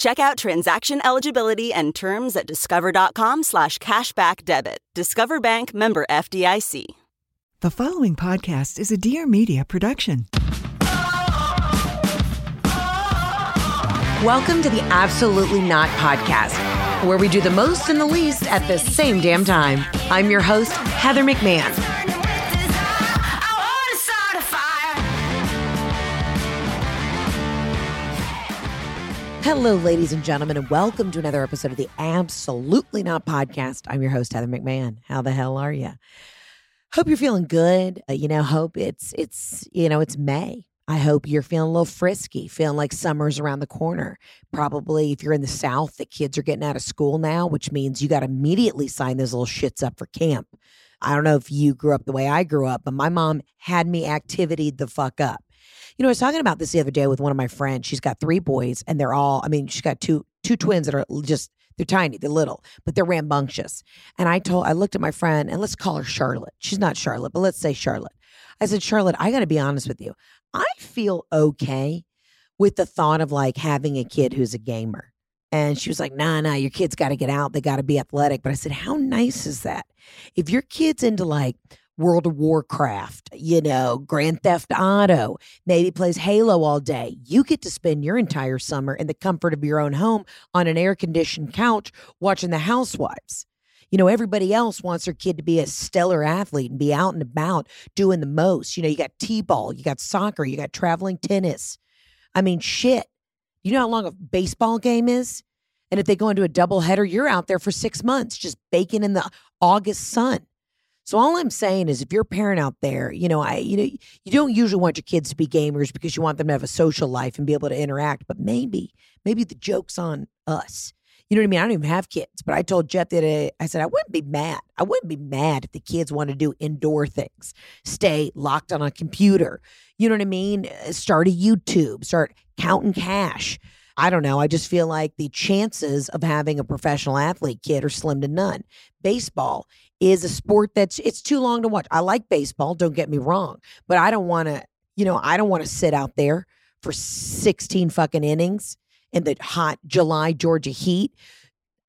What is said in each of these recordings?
Check out transaction eligibility and terms at discover.com slash cashback debit. Discover Bank member FDIC. The following podcast is a Dear Media production. Welcome to the Absolutely Not podcast, where we do the most and the least at the same damn time. I'm your host, Heather McMahon. Hello, ladies and gentlemen, and welcome to another episode of the Absolutely Not podcast. I'm your host, Heather McMahon. How the hell are you? Hope you're feeling good. Uh, you know, hope it's it's you know it's May. I hope you're feeling a little frisky, feeling like summer's around the corner. Probably if you're in the South, the kids are getting out of school now, which means you got to immediately sign those little shits up for camp. I don't know if you grew up the way I grew up, but my mom had me activity the fuck up. You know, I was talking about this the other day with one of my friends. She's got three boys, and they're all, I mean, she's got two two twins that are just they're tiny, they're little, but they're rambunctious. And I told I looked at my friend, and let's call her Charlotte. She's not Charlotte, but let's say Charlotte. I said, Charlotte, I gotta be honest with you. I feel okay with the thought of like having a kid who's a gamer. And she was like, nah, nah, your kids got to get out. They got to be athletic. But I said, how nice is that? If your kid's into like World of Warcraft, you know, Grand Theft Auto, maybe plays Halo all day. You get to spend your entire summer in the comfort of your own home on an air conditioned couch watching The Housewives. You know, everybody else wants their kid to be a stellar athlete and be out and about doing the most. You know, you got T ball, you got soccer, you got traveling tennis. I mean, shit. You know how long a baseball game is? And if they go into a doubleheader, you're out there for six months just baking in the August sun. So all I'm saying is if you're a parent out there, you know, I you know, you don't usually want your kids to be gamers because you want them to have a social life and be able to interact, but maybe maybe the joke's on us. You know what I mean? I don't even have kids, but I told Jeff that I said I wouldn't be mad. I wouldn't be mad if the kids want to do indoor things, stay locked on a computer. You know what I mean? Uh, start a YouTube, start counting cash. I don't know. I just feel like the chances of having a professional athlete kid are slim to none. Baseball is a sport that's it's too long to watch. I like baseball, don't get me wrong, but I don't want to, you know, I don't want to sit out there for 16 fucking innings in the hot July Georgia heat.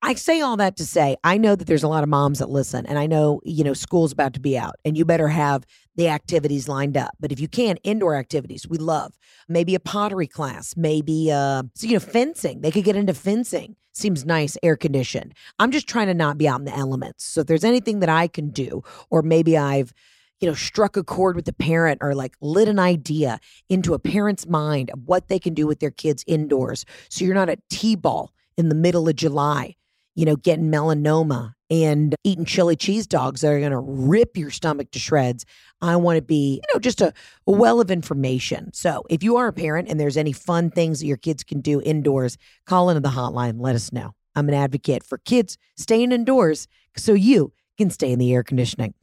I say all that to say I know that there's a lot of moms that listen and I know, you know, school's about to be out and you better have the activities lined up. But if you can, indoor activities, we love. Maybe a pottery class, maybe uh so, you know, fencing. They could get into fencing. Seems nice, air conditioned. I'm just trying to not be out in the elements. So if there's anything that I can do, or maybe I've you know, struck a chord with the parent or like lit an idea into a parent's mind of what they can do with their kids indoors. So you're not at T ball in the middle of July you know, getting melanoma and eating chili cheese dogs that are going to rip your stomach to shreds. I want to be, you know, just a, well of information. So if you are a parent and there's any fun things that your kids can do indoors, call into the hotline. Let us know. I'm an advocate for kids staying indoors so you can stay in the air conditioning.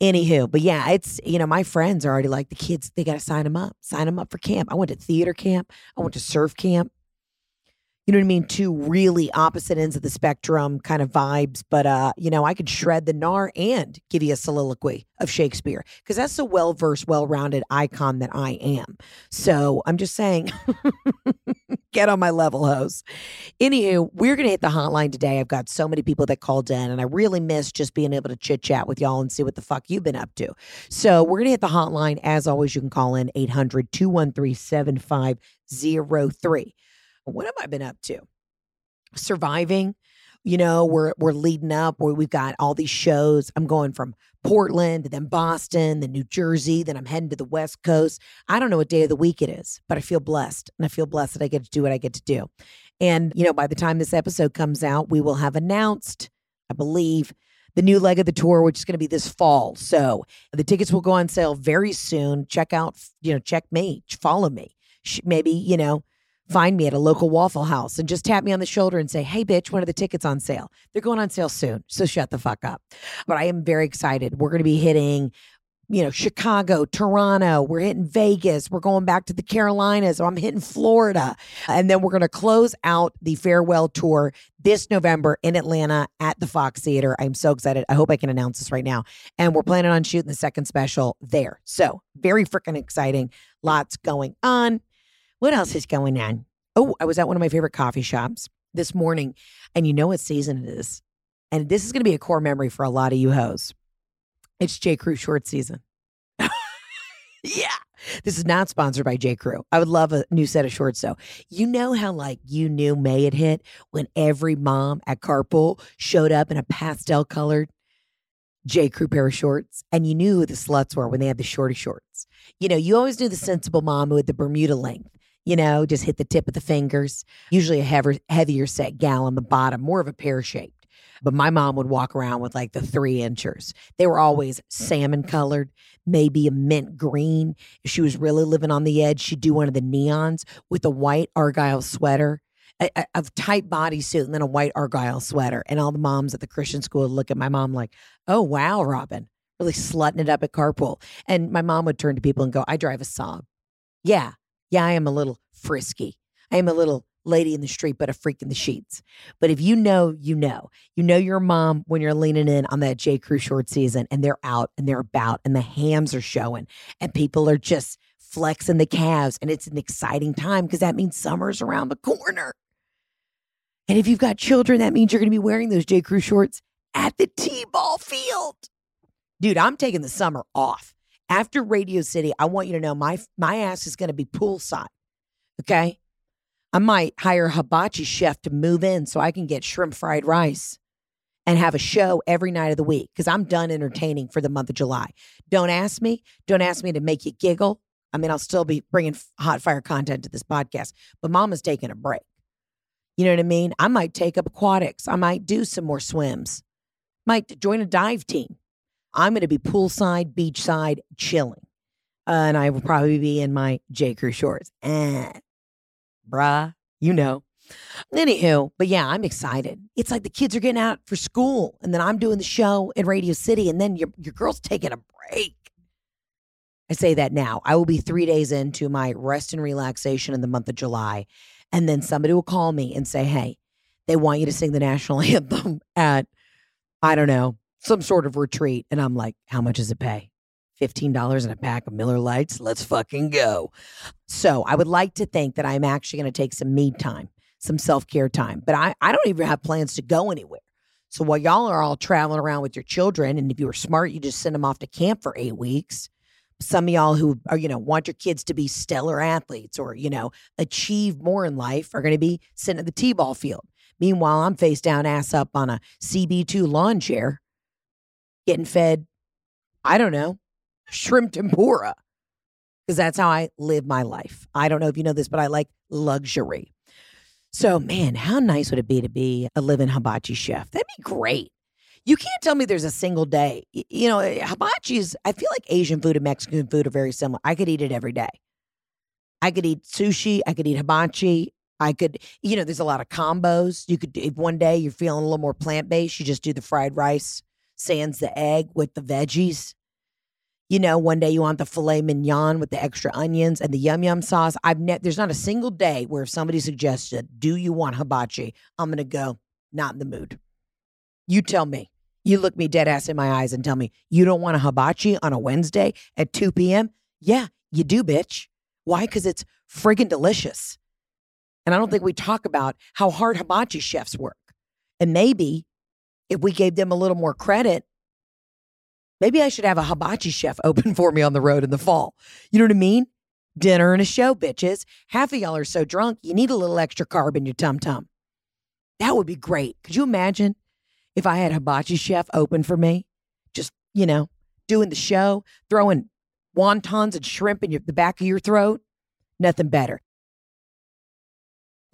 Anywho, but yeah, it's, you know, my friends are already like, the kids, they got to sign them up, sign them up for camp. I went to theater camp, I went to surf camp you know what I mean? Two really opposite ends of the spectrum kind of vibes. But, uh, you know, I could shred the gnar and give you a soliloquy of Shakespeare because that's the well versed, well rounded icon that I am. So I'm just saying, get on my level, hoes. Anywho, we're to hit the hotline today. I've got so many people that called in, and I really miss just being able to chit chat with y'all and see what the fuck you've been up to. So we're to hit the hotline. As always, you can call in 800 213 7503 what have I been up to? Surviving. You know, we're we're leading up where we've got all these shows. I'm going from Portland, then Boston, then New Jersey, then I'm heading to the West Coast. I don't know what day of the week it is, but I feel blessed. And I feel blessed that I get to do what I get to do. And, you know, by the time this episode comes out, we will have announced, I believe, the new leg of the tour, which is going to be this fall. So the tickets will go on sale very soon. Check out, you know, check me, follow me. Maybe, you know, find me at a local Waffle House and just tap me on the shoulder and say, hey, bitch, when are the tickets on sale? They're going on sale soon. So shut the fuck up. But I am very excited. We're going to be hitting you know, Chicago, Toronto, we're hitting Vegas, we're going back to the Carolinas, I'm hitting Florida. And then we're going to close out the farewell tour this November in Atlanta at the Fox Theater. I'm so excited. I hope I can announce this right now. And we're planning on shooting the second special there. So, very freaking exciting. Lots going on. What else is going on? Oh, I was at one of my favorite coffee shops this morning, and you know what season it is. And this is going to be a core memory for a lot of you hoes it's J. Crew short season. yeah. This is not sponsored by J. Crew. I would love a new set of shorts though. You know how like you knew May had hit when every mom at carpool showed up in a pastel colored J. Crew pair of shorts, and you knew who the sluts were when they had the shorty shorts. You know, you always knew the sensible mom who had the Bermuda length. You know, just hit the tip of the fingers. Usually a heavier, heavier set gal on the bottom, more of a pear shaped. But my mom would walk around with like the three inchers. They were always salmon colored, maybe a mint green. If she was really living on the edge, she'd do one of the neons with a white argyle sweater. A, a, a tight bodysuit and then a white argyle sweater. And all the moms at the Christian school would look at my mom like, oh, wow, Robin, really slutting it up at carpool. And my mom would turn to people and go, I drive a Saab. Yeah, yeah, I am a little frisky. I am a little lady in the street, but a freak in the sheets. But if you know, you know. You know your mom when you're leaning in on that J. Crew short season and they're out and they're about and the hams are showing and people are just flexing the calves. And it's an exciting time because that means summer's around the corner. And if you've got children, that means you're going to be wearing those J. Crew shorts at the T ball field. Dude, I'm taking the summer off. After Radio City, I want you to know my my ass is going to be poolside. Okay? I might hire a hibachi chef to move in so I can get shrimp fried rice and have a show every night of the week because I'm done entertaining for the month of July. Don't ask me. Don't ask me to make you giggle. I mean, I'll still be bringing hot fire content to this podcast, but mama's taking a break. You know what I mean? I might take up aquatics. I might do some more swims. Might join a dive team. I'm going to be poolside, beachside, chilling. Uh, and I will probably be in my J. Crew shorts. Eh, bruh, you know. Anywho, but yeah, I'm excited. It's like the kids are getting out for school, and then I'm doing the show in Radio City, and then your your girl's taking a break. I say that now. I will be three days into my rest and relaxation in the month of July, and then somebody will call me and say, "Hey, they want you to sing the national anthem at, I don't know, some sort of retreat," and I'm like, "How much does it pay?" $15 and a pack of Miller Lites. Let's fucking go. So I would like to think that I'm actually going to take some me time, some self care time, but I, I don't even have plans to go anywhere. So while y'all are all traveling around with your children, and if you were smart, you just send them off to camp for eight weeks. Some of y'all who are, you know, want your kids to be stellar athletes or, you know, achieve more in life are going to be sitting at the T ball field. Meanwhile, I'm face down, ass up on a CB2 lawn chair, getting fed, I don't know, shrimp tempura because that's how I live my life. I don't know if you know this, but I like luxury. So, man, how nice would it be to be a living hibachi chef? That'd be great. You can't tell me there's a single day. You know, eh, hibachi is, I feel like Asian food and Mexican food are very similar. I could eat it every day. I could eat sushi. I could eat hibachi. I could, you know, there's a lot of combos. You could, if one day you're feeling a little more plant based, you just do the fried rice, sans the egg with the veggies. You know, one day you want the filet mignon with the extra onions and the yum yum sauce. I've ne- there's not a single day where if somebody suggested, "Do you want hibachi?" I'm gonna go, not in the mood. You tell me. You look me dead ass in my eyes and tell me you don't want a hibachi on a Wednesday at 2 p.m. Yeah, you do, bitch. Why? Because it's friggin' delicious. And I don't think we talk about how hard hibachi chefs work. And maybe if we gave them a little more credit, Maybe I should have a hibachi chef open for me on the road in the fall. You know what I mean? Dinner and a show, bitches. Half of y'all are so drunk, you need a little extra carb in your tum tum. That would be great. Could you imagine if I had Hibachi Chef open for me? Just, you know, doing the show, throwing wontons and shrimp in your, the back of your throat. Nothing better.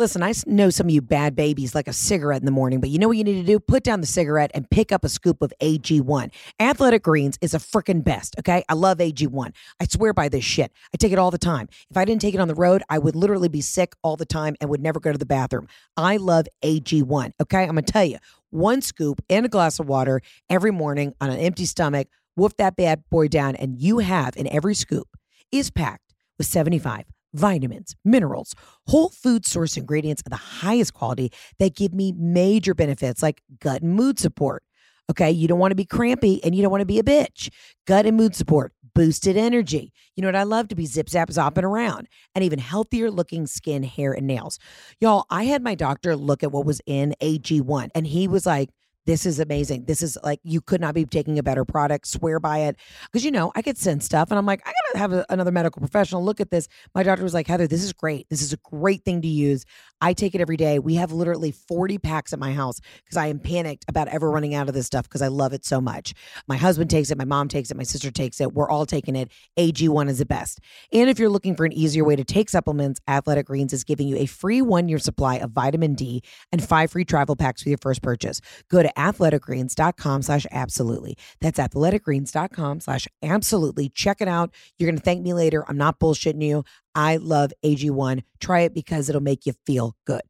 Listen, I know some of you bad babies like a cigarette in the morning, but you know what you need to do? Put down the cigarette and pick up a scoop of AG1. Athletic Greens is a freaking best, okay? I love AG1. I swear by this shit. I take it all the time. If I didn't take it on the road, I would literally be sick all the time and would never go to the bathroom. I love AG1, okay? I'm gonna tell you, one scoop in a glass of water every morning on an empty stomach, wolf that bad boy down, and you have in every scoop is packed with 75 vitamins, minerals, whole food source ingredients of the highest quality that give me major benefits like gut and mood support. Okay, you don't want to be crampy and you don't want to be a bitch. Gut and mood support, boosted energy. You know what I love to be zip zap zopping around and even healthier looking skin, hair, and nails. Y'all, I had my doctor look at what was in AG1 and he was like, this is amazing. This is like you could not be taking a better product. Swear by it, because you know I could send stuff, and I'm like, I gotta have a, another medical professional look at this. My doctor was like, Heather, this is great. This is a great thing to use. I take it every day. We have literally 40 packs at my house because I am panicked about ever running out of this stuff because I love it so much. My husband takes it, my mom takes it, my sister takes it. We're all taking it. AG1 is the best. And if you're looking for an easier way to take supplements, Athletic Greens is giving you a free one year supply of vitamin D and five free travel packs with your first purchase. Go to athleticgreens.com slash absolutely. That's athleticgreens.com slash absolutely. Check it out. You're going to thank me later. I'm not bullshitting you. I love AG1. Try it because it'll make you feel good.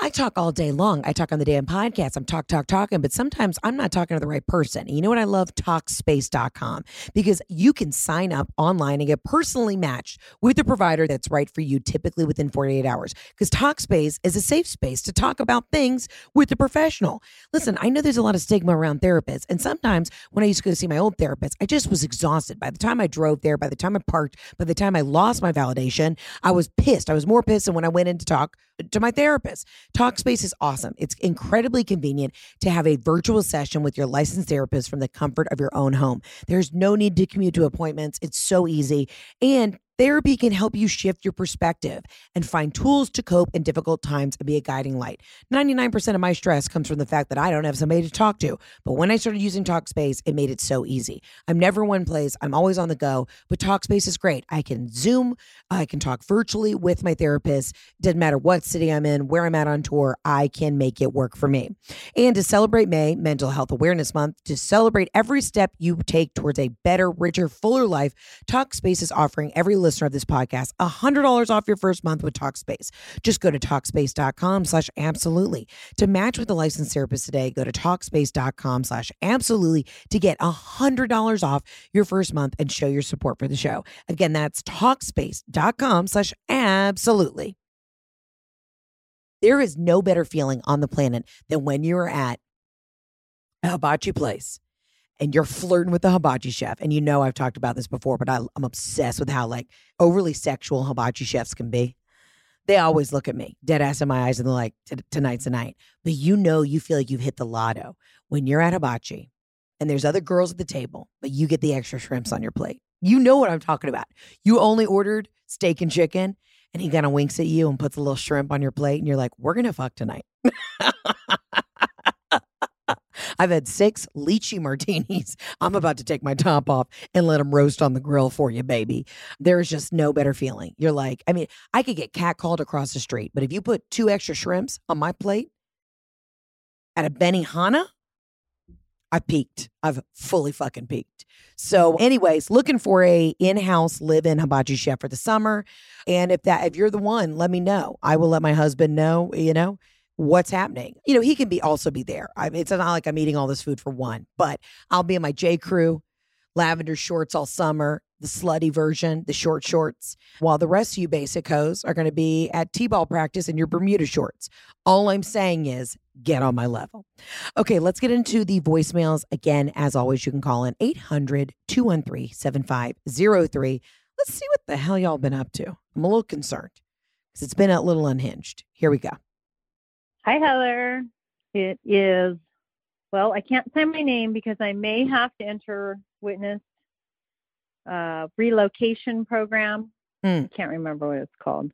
I talk all day long. I talk on the damn podcast. I'm talk, talk, talking, but sometimes I'm not talking to the right person. You know what I love? Talkspace.com because you can sign up online and get personally matched with a provider that's right for you, typically within 48 hours. Because Talkspace is a safe space to talk about things with a professional. Listen, I know there's a lot of stigma around therapists. And sometimes when I used to go to see my old therapist, I just was exhausted. By the time I drove there, by the time I parked, by the time I lost my validation, I was pissed. I was more pissed than when I went in to talk to my therapist. Talkspace is awesome. It's incredibly convenient to have a virtual session with your licensed therapist from the comfort of your own home. There's no need to commute to appointments. It's so easy. And Therapy can help you shift your perspective and find tools to cope in difficult times and be a guiding light. 99% of my stress comes from the fact that I don't have somebody to talk to. But when I started using Talkspace, it made it so easy. I'm never one place, I'm always on the go. But Talkspace is great. I can Zoom, I can talk virtually with my therapist. Doesn't matter what city I'm in, where I'm at on tour, I can make it work for me. And to celebrate May, Mental Health Awareness Month, to celebrate every step you take towards a better, richer, fuller life, Talkspace is offering every listener of this podcast $100 off your first month with Talkspace. Just go to Talkspace.com slash absolutely. To match with a licensed therapist today, go to Talkspace.com slash absolutely to get $100 off your first month and show your support for the show. Again, that's Talkspace.com slash absolutely. There is no better feeling on the planet than when you're at a hibachi place and you're flirting with the hibachi chef. And you know, I've talked about this before, but I, I'm obsessed with how like overly sexual hibachi chefs can be. They always look at me dead ass in my eyes and they're like, tonight's the night. But you know, you feel like you've hit the lotto when you're at hibachi and there's other girls at the table, but you get the extra shrimps on your plate. You know what I'm talking about. You only ordered steak and chicken and he kind of winks at you and puts a little shrimp on your plate and you're like, we're going to fuck tonight. I've had six lychee martinis. I'm about to take my top off and let them roast on the grill for you, baby. There's just no better feeling. You're like, I mean, I could get catcalled across the street, but if you put two extra shrimps on my plate at a Benihana, I peaked. I've fully fucking peaked. So, anyways, looking for a in-house live-in hibachi chef for the summer. And if that if you're the one, let me know. I will let my husband know, you know what's happening. You know, he can be also be there. I mean, it's not like I'm eating all this food for one, but I'll be in my J Crew lavender shorts all summer, the slutty version, the short shorts, while the rest of you basic hoes are going to be at T-ball practice in your Bermuda shorts. All I'm saying is get on my level. Okay, let's get into the voicemails. Again, as always, you can call in 800-213-7503. Let's see what the hell y'all been up to. I'm a little concerned because it's been a little unhinged. Here we go. Hi, Heather. It is, well, I can't say my name because I may have to enter witness uh, relocation program. Mm. I can't remember what it's called.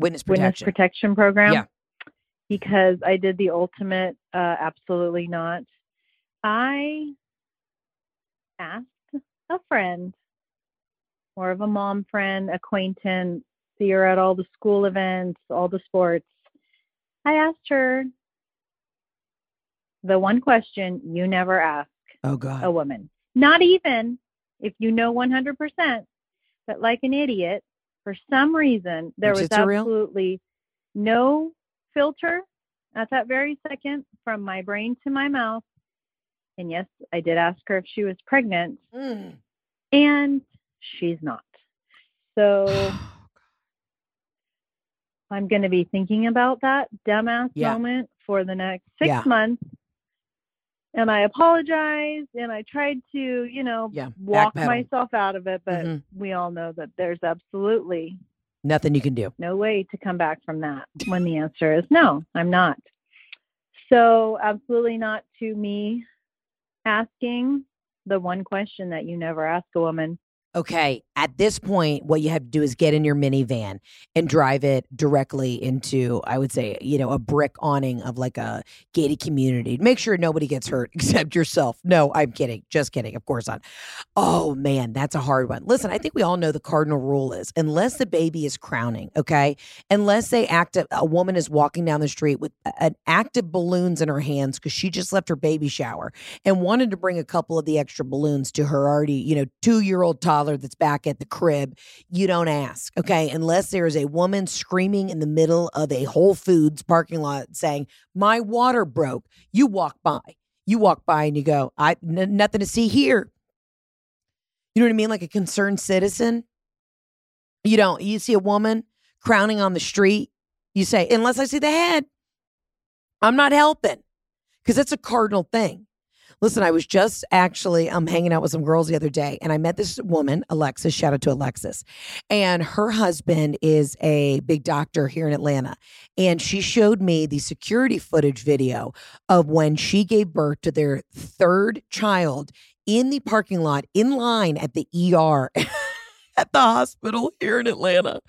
Witness protection. Witness protection program. Yeah. because I did the ultimate uh, absolutely not. I asked a friend, more of a mom friend, acquaintance, see her at all the school events, all the sports. I asked her the one question you never ask Oh God. a woman. Not even if you know 100%, but like an idiot, for some reason, there was Is it real? absolutely no filter at that very second from my brain to my mouth. And yes, I did ask her if she was pregnant, Mm. and she's not. So I'm going to be thinking about that dumbass Yeah. moment for the next six Yeah. months. And I apologized and I tried to, you know, Yeah, walk myself out of it. But Mhm. we all know that there's absolutely Nothing you can do. no way to come back from that when the answer is no, I'm not. So, absolutely not to me asking the one question that you never ask a woman. Okay, at this point, what you have to do is get in your minivan and drive it directly into, I would say, you know, a brick awning of like a gated community. Make sure nobody gets hurt except yourself. No, I'm kidding. Just kidding. Of course not. Oh man, that's a hard one. Listen, I think we all know the cardinal rule is unless the baby is crowning, okay, unless they act, uh, a woman is walking down the street with an active balloons in her hands because she just left her baby shower and wanted to bring a couple of the extra balloons to her already, you know, two year old toddler that's back at the crib, you don't ask, mm. okay? Unless there is a woman screaming in the middle of a Whole Foods parking lot saying, My water broke. You walk by. You walk by and you go, I n- nothing to see here. You know what I mean? Like a concerned citizen. You don't, you see a woman crowning on the street, you say, Unless I see the head, I'm not helping because that's a cardinal thing. Listen, I was just actually um hanging out with some girls the other day, and I met this woman, Alexis. Shout out to Alexis, and her husband is a big doctor here in Atlanta, and she showed me the security footage video of when she gave birth to their third child in the parking lot, in line at the ER. At the hospital here in Atlanta.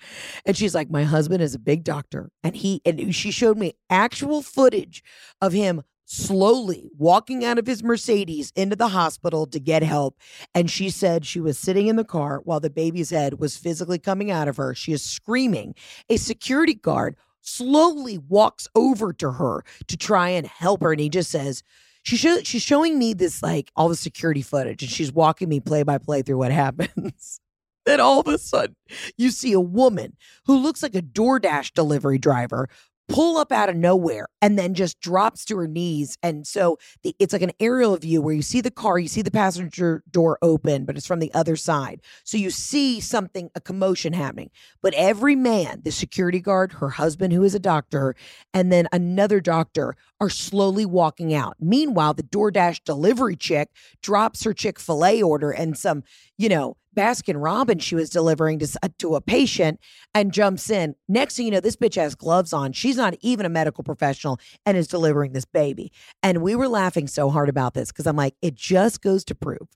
And she's like, My husband is a big doctor. And he and she showed me actual footage of him slowly walking out of his Mercedes into the hospital to get help. And she said she was sitting in the car while the baby's head was physically coming out of her. She is screaming. A security guard slowly walks over to her to try and help her. And he just says, she she's showing me this like all the security footage and she's walking me play by play through what happens. then all of a sudden you see a woman who looks like a DoorDash delivery driver pull up out of nowhere and then just drops to her knees. And so the, it's like an aerial view where you see the car, you see the passenger door open, but it's from the other side. So you see something, a commotion happening. But every man, the security guard, her husband, who is a doctor, and then another doctor are slowly walking out. Meanwhile, the DoorDash delivery chick drops her Chick fil A order and some, you know, Baskin Robbins she was delivering to, uh, to a patient and jumps in. Next thing you know, this bitch has gloves on. She's not even a medical professional and is delivering this baby. And we were laughing so hard about this because I'm like, it just goes to prove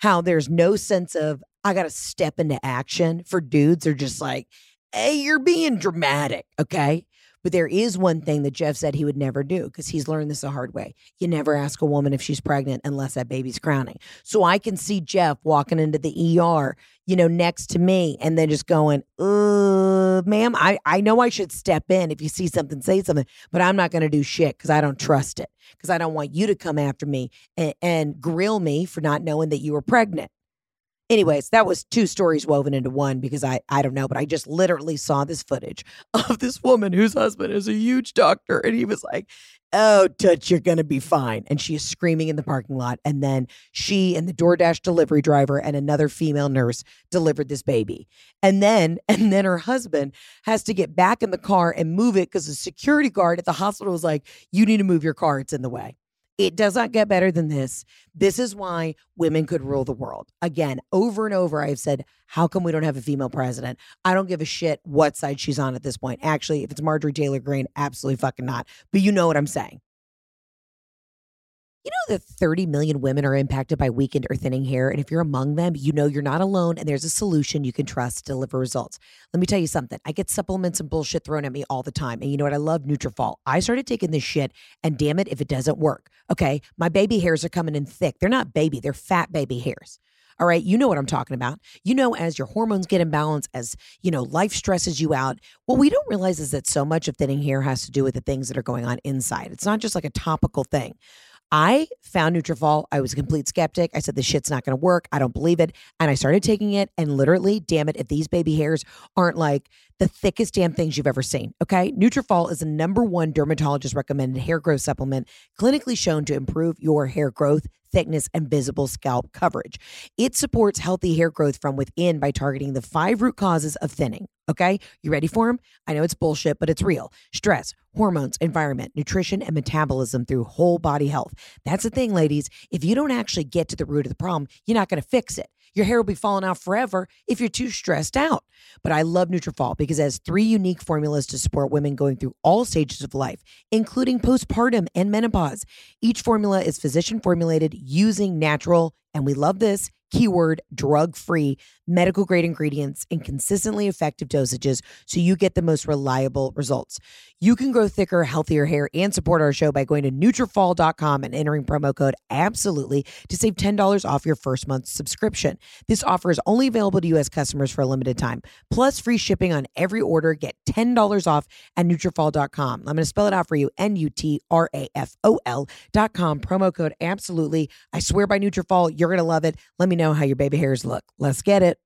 how there's no sense of, I got to step into action for dudes. They're just like, hey, you're being dramatic. Okay. But there is one thing that Jeff said he would never do because he's learned this the hard way. You never ask a woman if she's pregnant unless that baby's crowning. So I can see Jeff walking into the ER, you know, next to me and then just going, uh, ma'am, I, I know I should step in. If you see something, say something, but I'm not going to do shit because I don't trust it. Because I don't want you to come after me and, and grill me for not knowing that you were pregnant. Anyways, that was two stories woven into one because I I don't know, but I just literally saw this footage of this woman whose husband is a huge doctor and he was like, "Oh, Toots, you're to be fine." And she is screaming in the parking lot and then she and the DoorDash delivery driver and another female nurse delivered this baby. And then and then her husband has to get back in the car and move it cuz the security guard at the hospital was like, "You need to move your car, it's in the way." It does not get better than this. This is why women could rule the world. Again, over and over, I've said, how come we don't have a female president? I don't give a shit what side she's on at this point. Actually, if it's Marjorie Taylor Greene, absolutely fucking not. But you know what I'm saying. You know that 30 million women are impacted by weakened or thinning hair. And if you're among them, you know you're not alone and there's a solution you can trust to deliver results. Let me tell you something. I get supplements and bullshit thrown at me all the time. And you know what? I love Nutrafol. I started taking this shit and damn it if it doesn't work. Okay. My baby hairs are coming in thick. They're not baby, they're fat baby hairs. All right, you know what I'm talking about. You know, as your hormones get imbalanced, as you know, life stresses you out. What we don't realize is that so much of thinning hair has to do with the things that are going on inside. It's not just like a topical thing. I found Nutrafol. I was a complete skeptic. I said, this shit's not going to work. I don't believe it. And I started taking it. And literally, damn it, if these baby hairs aren't like the thickest damn things you've ever seen. Okay. Nutrafol is the number one dermatologist recommended hair growth supplement, clinically shown to improve your hair growth, thickness, and visible scalp coverage. It supports healthy hair growth from within by targeting the five root causes of thinning. Okay. You ready for them? I know it's bullshit, but it's real. Stress, hormones, environment, nutrition, and metabolism through whole body health. That's the thing, ladies. If you don't actually get to the root of the problem, you're not going to fix it. Your hair will be falling out forever if you're too stressed out. But I love Nutrafol because it has three unique formulas to support women going through all stages of life, including postpartum and menopause. Each formula is physician formulated using natural, and we love this keyword drug free medical grade ingredients in consistently effective dosages so you get the most reliable results. You can grow thicker, healthier hair and support our show by going to Nutrafol.com and entering promo code absolutely to save $10 off your first month's subscription. This offer is only available to U.S. customers for a limited time, plus free shipping on every order. Get $10 off at Nutrafol.com. I'm going to spell it out for you, N-U-T-R-A-F-O-L dot com, promo code absolutely. I swear by Nutrafol, you're going to love it. Let me know how your baby hairs look. Let's get it.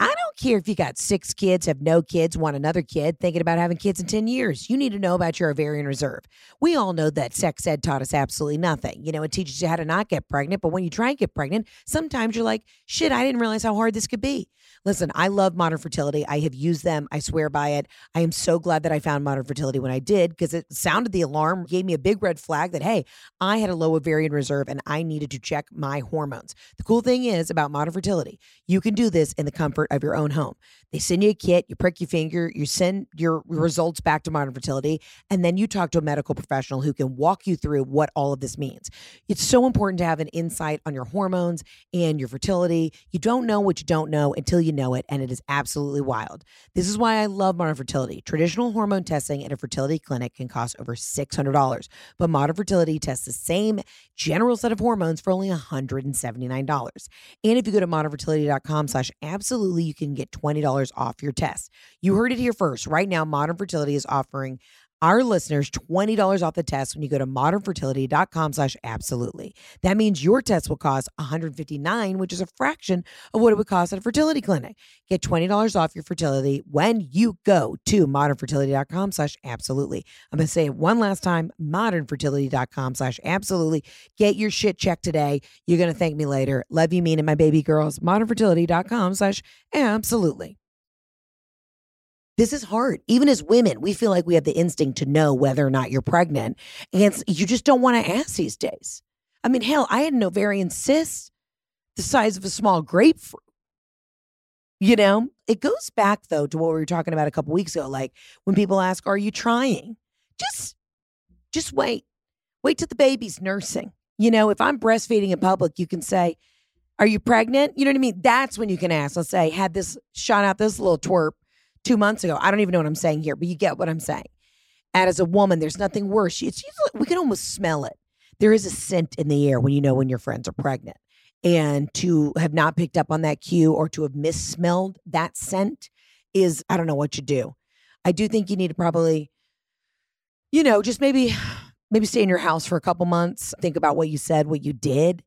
I don't care if you got six kids, have no kids, want another kid, thinking about having kids in 10 years. You need to know about your ovarian reserve. We all know that sex ed taught us absolutely nothing. You know, it teaches you how to not get pregnant, but when you try and get pregnant, sometimes you're like, shit, I didn't realize how hard this could be. Listen, I love modern fertility. I have used them. I swear by it. I am so glad that I found modern fertility when I did because it sounded the alarm, gave me a big red flag that, hey, I had a low ovarian reserve and I needed to check my hormones. The cool thing is about modern fertility, you can do this in the comfort of your own home. They send you a kit, you prick your finger, you send your results back to modern fertility, and then you talk to a medical professional who can walk you through what all of this means. It's so important to have an insight on your hormones and your fertility. You don't know what you don't know until you know it, and it is absolutely wild. This is why I love modern fertility. Traditional hormone testing at a fertility clinic can cost over $600, but modern fertility tests the same general set of hormones for only $179. And if you go to modernfertility.com slash absolutely, you can get $20 off your test. You heard it here first. Right now, Modern Fertility is offering our listeners $20 off the test when you go to modernfertility.com slash absolutely. That means your test will cost $159, which is a fraction of what it would cost at a fertility clinic. Get $20 off your fertility when you go to modernfertility.com slash absolutely. I'm going to say it one last time, modernfertility.com slash absolutely. Get your shit checked today. You're going to thank me later. Love you, mean it, my baby girls. modernfertility.com slash absolutely. This is hard. Even as women, we feel like we have the instinct to know whether or not you're pregnant. And you just don't want to ask these days. I mean, hell, I had an ovarian cyst the size of a small grapefruit. You know, it goes back though to what we were talking about a couple weeks ago. Like when people ask, Are you trying? Just just wait. Wait till the baby's nursing. You know, if I'm breastfeeding in public, you can say, Are you pregnant? You know what I mean? That's when you can ask. Let's say, had this shot out this little twerp two months ago. I don't even know what I'm saying here, but you get what I'm saying. And as a woman, there's nothing worse. It's usually, we can almost smell it. There is a scent in the air when you know when your friends are pregnant. And to have not picked up on that cue or to have missmelled that scent is, I don't know what you do. I do think you need to probably, you know, just maybe, maybe stay in your house for a couple months. Think about what you said, what you did,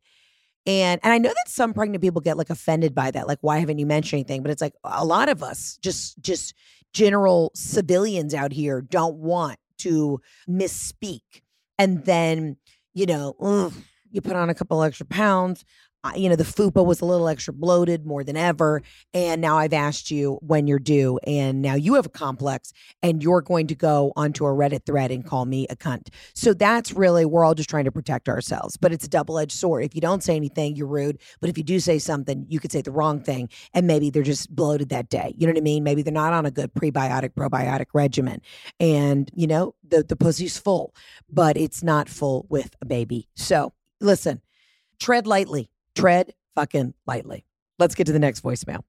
and and I know that some pregnant people get like offended by that. Like, why haven't you mentioned anything? But it's like a lot of us, just just general civilians out here, don't want to misspeak. And then, you know, ugh, you put on a couple extra pounds. You know, the FUPA was a little extra bloated more than ever. And now I've asked you when you're due. And now you have a complex and you're going to go onto a Reddit thread and call me a cunt. So that's really, we're all just trying to protect ourselves. But it's a double edged sword. If you don't say anything, you're rude. But if you do say something, you could say the wrong thing. And maybe they're just bloated that day. You know what I mean? Maybe they're not on a good prebiotic, probiotic regimen. And, you know, the, the pussy's full, but it's not full with a baby. So listen, tread lightly tread fucking lightly. Let's get to the next voicemail.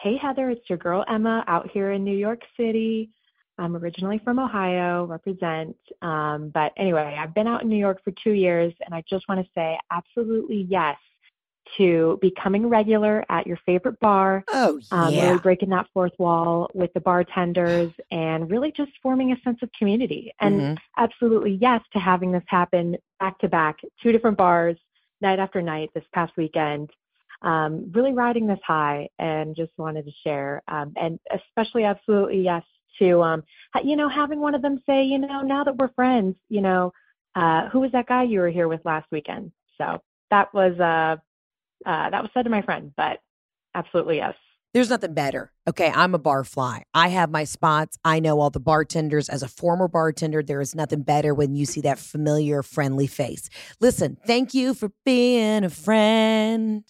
Hey, Heather, it's your girl Emma out here in New York City. I'm originally from Ohio, represent. Um, but anyway, I've been out in New York for two years, and I just want to say absolutely yes to becoming regular at your favorite bar. Oh, Um, yeah. Really breaking that fourth wall with the bartenders and really just forming a sense of community. And Mhm. absolutely yes to having this happen back to back, two different bars, night after night this past weekend. Um, really riding this high and just wanted to share. Um, and especially absolutely yes to, um, you know, having one of them say, you know, now that we're friends, you know, uh, who was that guy you were here with last weekend? So that was, uh, uh, that was said to my friend, but absolutely yes. There's nothing better. Okay, I'm a bar fly. I have my spots. I know all the bartenders. As a former bartender, there is nothing better when you see that familiar, friendly face. Listen, thank you for being a friend.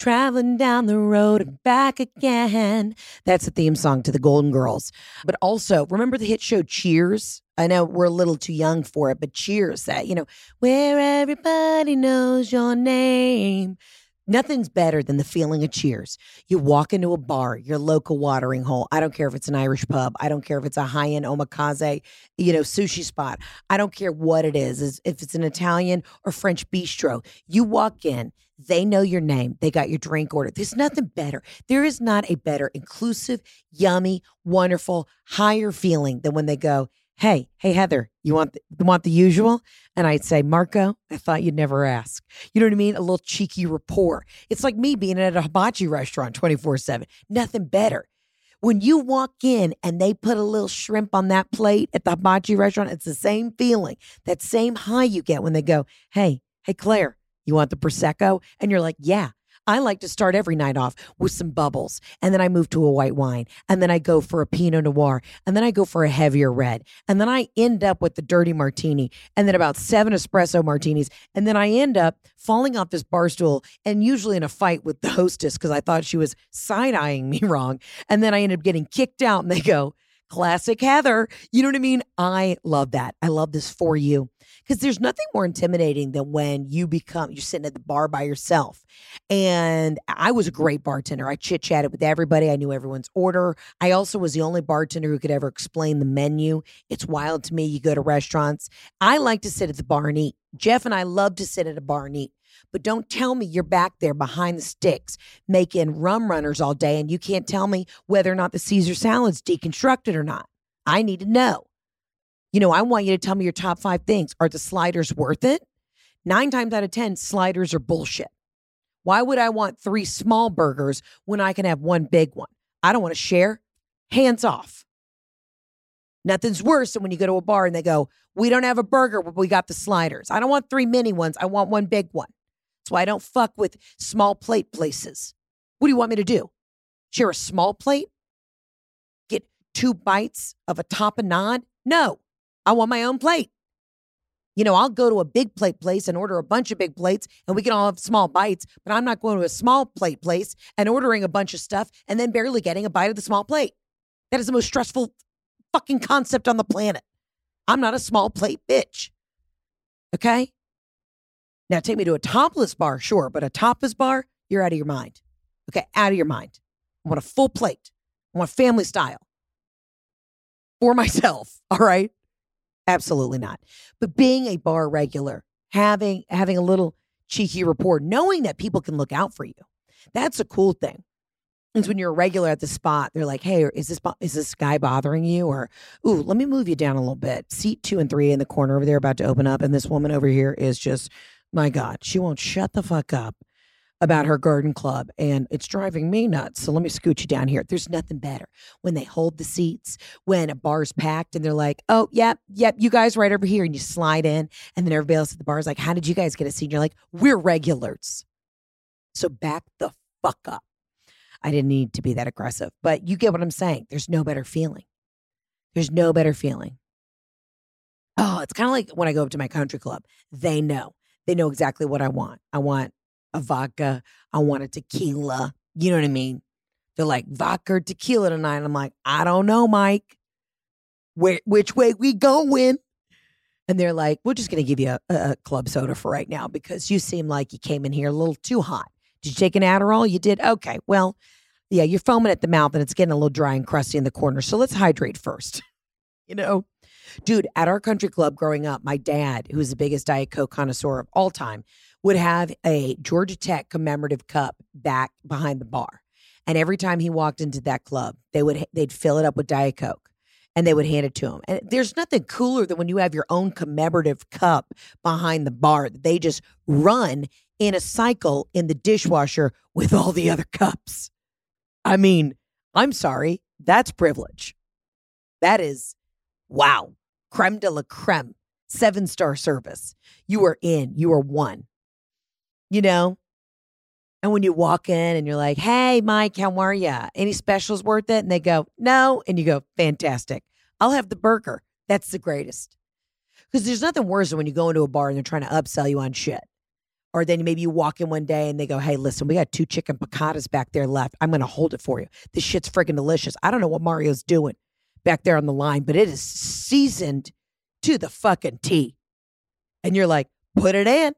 Traveling down the road and back again. That's the theme song to the Golden Girls. But also, remember the hit show Cheers? I know we're a little too young for it, but Cheers, that, you know, where everybody knows your name. Nothing's better than the feeling of cheers. You walk into a bar, your local watering hole. I don't care if it's an Irish pub. I don't care if it's a high end omakase, you know, sushi spot. I don't care what it is. is if it's an Italian or French bistro. You walk in, they know your name. They got your drink order. There's nothing better. There is not a better inclusive, yummy, wonderful, higher feeling than when they go, "Hey, hey Heather, you want the, want the usual?" And I'd say, "Marco, I thought you'd never ask." You know what I mean? A little cheeky rapport. It's like me being at a hibachi restaurant 24 7. Nothing better. When you walk in and they put a little shrimp on that plate at the hibachi restaurant, it's the same feeling, that same high you get when they go, Hey, hey, Claire, you want the Prosecco? And you're like, Yeah. I like to start every night off with some bubbles. And then I move to a white wine. And then I go for a Pinot Noir. And then I go for a heavier red. And then I end up with the dirty martini. And then about seven espresso martinis. And then I end up falling off this bar stool and usually in a fight with the hostess because I thought she was side eyeing me wrong. And then I end up getting kicked out and they go, Classic Heather. You know what I mean? I love that. I love this for you because there's nothing more intimidating than when you become, you're sitting at the bar by yourself. And I was a great bartender. I chit chatted with everybody, I knew everyone's order. I also was the only bartender who could ever explain the menu. It's wild to me. You go to restaurants. I like to sit at the bar and eat. Jeff and I love to sit at a bar and eat. But don't tell me you're back there behind the sticks making rum runners all day and you can't tell me whether or not the Caesar salad's deconstructed or not. I need to know. You know, I want you to tell me your top five things. Are the sliders worth it? Nine times out of 10, sliders are bullshit. Why would I want three small burgers when I can have one big one? I don't want to share. Hands off. Nothing's worse than when you go to a bar and they go, We don't have a burger, but we got the sliders. I don't want three mini ones. I want one big one. That's why I don't fuck with small plate places. What do you want me to do? Share a small plate? Get two bites of a tapenade? No, I want my own plate. You know, I'll go to a big plate place and order a bunch of big plates and we can all have small bites, but I'm not going to a small plate place and ordering a bunch of stuff and then barely getting a bite of the small plate. That is the most stressful fucking concept on the planet. I'm not a small plate bitch. Okay? Now take me to a topless bar, sure, but a tapas bar, you're out of your mind. Okay, out of your mind. I want a full plate. I want family style for myself. All right. Absolutely not. But being a bar regular, having having a little cheeky rapport, knowing that people can look out for you, that's a cool thing. Is when you're a regular at the spot, they're like, "Hey, is this is this guy bothering you?" Or, "Ooh, let me move you down a little bit." Seat two and three in the corner over there about to open up, and this woman over here is just, my God, she won't shut the fuck up about her garden club and it's driving me nuts. So let me scoot you down here. There's nothing better when they hold the seats, when a bar's packed and they're like, oh, yep, yep, you guys right over here. And you slide in. And then everybody else at the bar is like, how did you guys get a seat? And you're like, we're regulars. So back the fuck up. I didn't need to be that aggressive, but you get what I'm saying. There's no better feeling. There's no better feeling. Oh, it's kind of like when I go up to my country club. They know. They know exactly what I want. I want a vodka. I want a tequila. You know what I mean? They're like, vodka tequila tonight. I'm like, I don't know, Mike. Where, which way we going? And they're like, we're just going to give you a, a club soda for right now because you seem like you came in here a little too hot. Did you take an Adderall? You did? Okay. Well, yeah, you're foaming at the mouth and it's getting a little dry and crusty in the corner. So let's hydrate first. you know? Dude, at our country club growing up, my dad, who was the biggest Diet Coke connoisseur of all time, would have a Georgia Tech commemorative cup back behind the bar. And every time he walked into that club, they would they'd fill it up with Diet Coke and they would hand it to him. And there's nothing cooler than when you have your own commemorative cup behind the bar that they just run in a cycle in the dishwasher with all the other cups. I mean, I'm sorry, that's privilege. That is wow. Creme de la creme, seven star service. You are in, you are one. You know? And when you walk in and you're like, hey, Mike, how are you? Any specials worth it? And they go, no. And you go, fantastic. I'll have the burger. That's the greatest. Because there's nothing worse than when you go into a bar and they're trying to upsell you on shit. Or then maybe you walk in one day and they go, hey, listen, we got two chicken picatas back there left. I'm going to hold it for you. This shit's freaking delicious. I don't know what Mario's doing back there on the line, but it is seasoned to the fucking T. And you're like, put it in.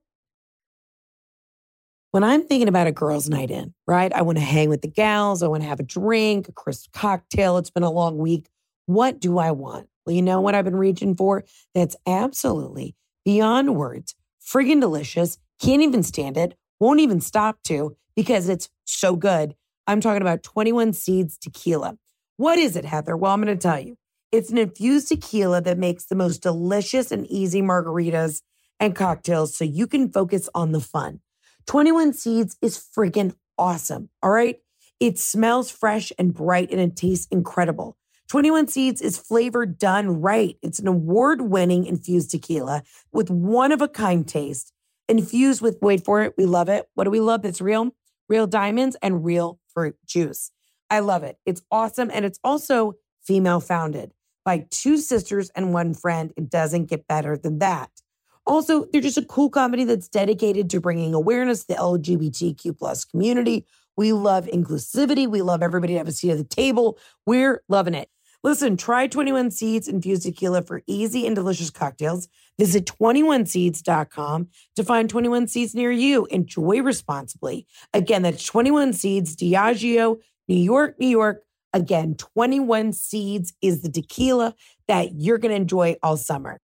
When I'm thinking about a girls' night in, right? I want to hang with the gals. I want to have a drink, a crisp cocktail. It's been a long week. What do I want? Well, you know what I've been reaching for? That's absolutely beyond words, friggin' delicious. Can't even stand it. Won't even stop to because it's so good. I'm talking about 21 Seeds Tequila. What is it, Heather? Well, I'm going to tell you. It's an infused tequila that makes the most delicious and easy margaritas and cocktails so you can focus on the fun. 21 Seeds is friggin' awesome. All right. It smells fresh and bright and it tastes incredible. 21 Seeds is flavored done right. It's an award winning infused tequila with one of a kind taste, infused with, wait for it, we love it. What do we love that's real? Real diamonds and real fruit juice. I love it. It's awesome. And it's also female founded by two sisters and one friend. It doesn't get better than that. Also, they're just a cool company that's dedicated to bringing awareness to the LGBTQ plus community. We love inclusivity. We love everybody to have a seat at the table. We're loving it. Listen, try 21 Seeds infused tequila for easy and delicious cocktails. Visit 21seeds.com to find 21 Seeds near you. Enjoy responsibly. Again, that's 21 Seeds, Diageo, New York, New York. Again, 21 Seeds is the tequila that you're going to enjoy all summer.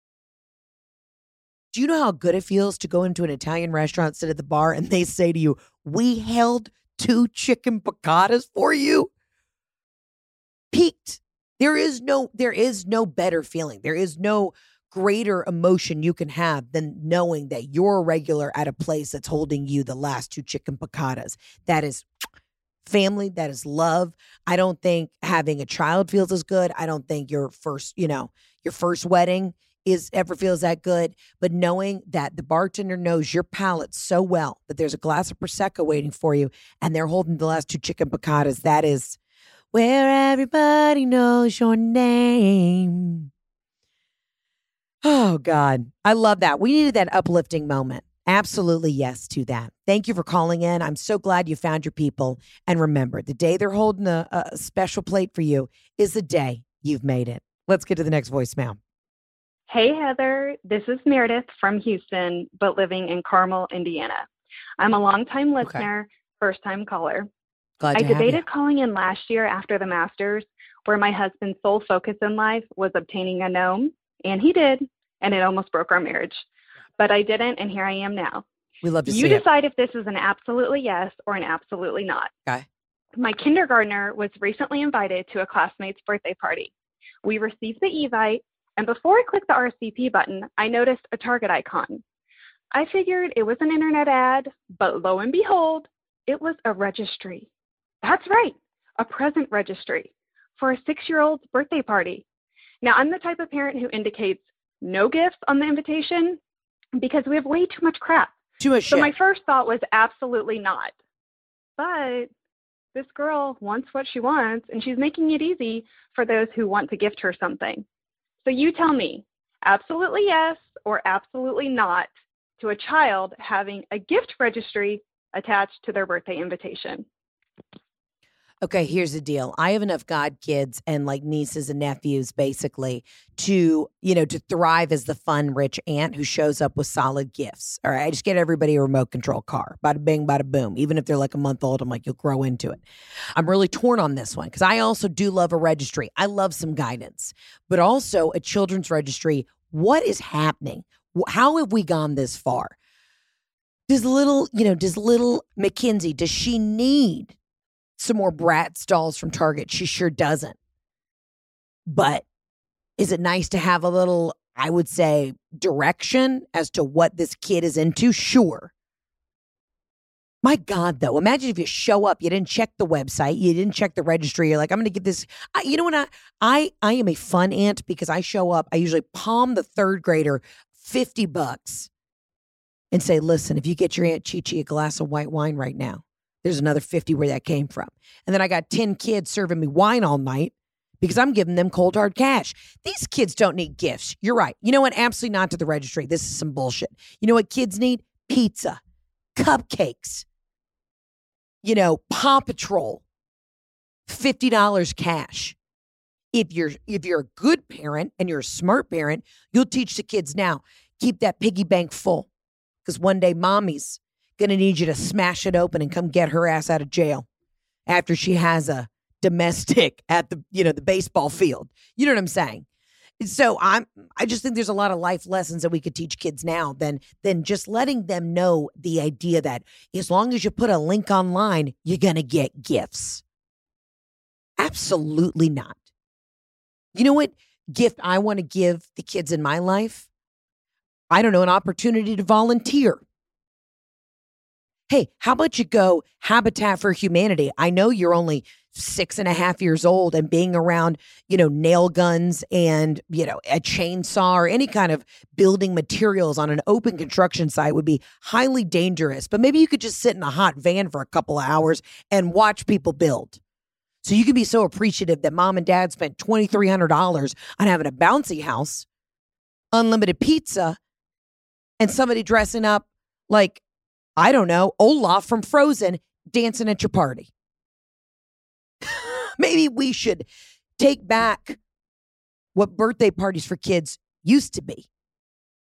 Do you know how good it feels to go into an Italian restaurant, sit at the bar, and they say to you, We held two chicken picatas for you? Peaked. There is no there is no better feeling. There is no greater emotion you can have than knowing that you're a regular at a place that's holding you the last two chicken picatas. That is family, that is love. I don't think having a child feels as good. I don't think your first, you know, your first wedding is ever feels that good. But knowing that the bartender knows your palate so well that there's a glass of prosecco waiting for you, and they're holding the last two chicken picatas, that is where everybody knows your name. Oh God, I love that. We needed that uplifting moment. Absolutely yes to that. Thank you for calling in. I'm so glad you found your people. And remember, the day they're holding a, a special plate for you is the day you've made it. Let's get to the next voicemail. Hey, Heather. This is Meredith from Houston, but living in Carmel, Indiana. I'm a longtime listener, okay. first time caller. Glad I debated calling in last year after the Masters, where my husband's sole focus in life was obtaining a gnome, and he did, and it almost broke our marriage but I didn't, and here I am now. We love to you decide if this is an absolutely yes or an absolutely not. Okay. My kindergartner was recently invited to a classmate's birthday party. We received the evite, and before I clicked the RSVP button, I noticed a Target icon. I figured it was an internet ad, but lo and behold, it was a registry. That's right, a present registry for a six year old's birthday party. Now, I'm the type of parent who indicates no gifts on the invitation because we have way too much crap. Too much so shit. my first thought was absolutely not. But this girl wants what she wants, and she's making it easy for those who want to gift her something. So you tell me, absolutely yes or absolutely not to a child having a gift registry attached to their birthday invitation. Okay, here's the deal. I have enough god kids and like nieces and nephews basically to, you know, to thrive as the fun rich aunt who shows up with solid gifts. All right. I just get everybody a remote control car. Bada bing, bada boom. Even if they're like a month old, I'm like, you'll grow into it. I'm really torn on this one because I also do love a registry. I love some guidance, but also a children's registry. What is happening? How have we gone this far? Does little, you know, does little Mackenzie, does she need some more Bratz dolls from Target. She sure doesn't. But is it nice to have a little, I would say, direction as to what this kid is into? Sure. My God, though, imagine if you show up, you didn't check the website, you didn't check the registry. You're like, I'm going to get this. I, you know what? I, I I am a fun aunt because I show up. I usually palm the third grader fifty bucks and say, listen, if you get your aunt Chi Chi a glass of white wine right now, there's another 50 where that came from. And then I got 10 kids serving me wine all night because I'm giving them cold hard cash. These kids don't need gifts. You're right. You know what? Absolutely not to the registry. This is some bullshit. You know what kids need? Pizza, cupcakes, you know, Paw Patrol, $50 cash. If you're if you're a good parent and you're a smart parent, you'll teach the kids now. Keep that piggy bank full. Because one day mommy's to need you to smash it open and come get her ass out of jail after she has a domestic at the you know the baseball field. You know what I'm saying? So I'm I just think there's a lot of life lessons that we could teach kids now than than just letting them know the idea that as long as you put a link online, you're to get gifts. Absolutely not. You know what gift I want to give the kids in my life? I don't know, an opportunity to volunteer. Hey, how about you go Habitat for Humanity? I know you're only six and a half years old and being around, you know, nail guns and, you know, a chainsaw or any kind of building materials on an open construction site would be highly dangerous. But maybe you could just sit in a hot van for a couple of hours and watch people build. So you can be so appreciative that mom and dad spent $2,300 on having a bouncy house, unlimited pizza, and somebody dressing up like I don't know, Olaf from Frozen dancing at your party. Maybe we should take back what birthday parties for kids used to be,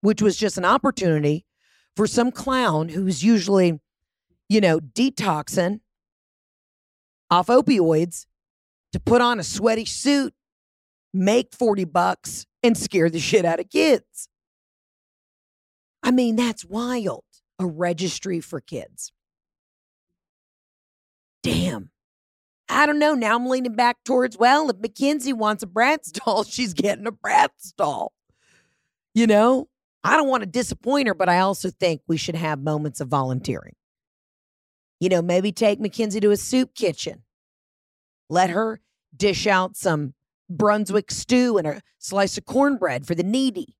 which was just an opportunity for some clown who's usually, you know, detoxing off opioids to put on a sweaty suit, make 40 bucks, and scare the shit out of kids. I mean, that's wild a registry for kids. Damn. I don't know. Now I'm leaning back towards, well, if Mackenzie wants a Bratz doll, she's getting a Bratz doll. You know, I don't want to disappoint her, but I also think we should have moments of volunteering. You know, maybe take Mackenzie to a soup kitchen. Let her dish out some Brunswick stew and a slice of cornbread for the needy.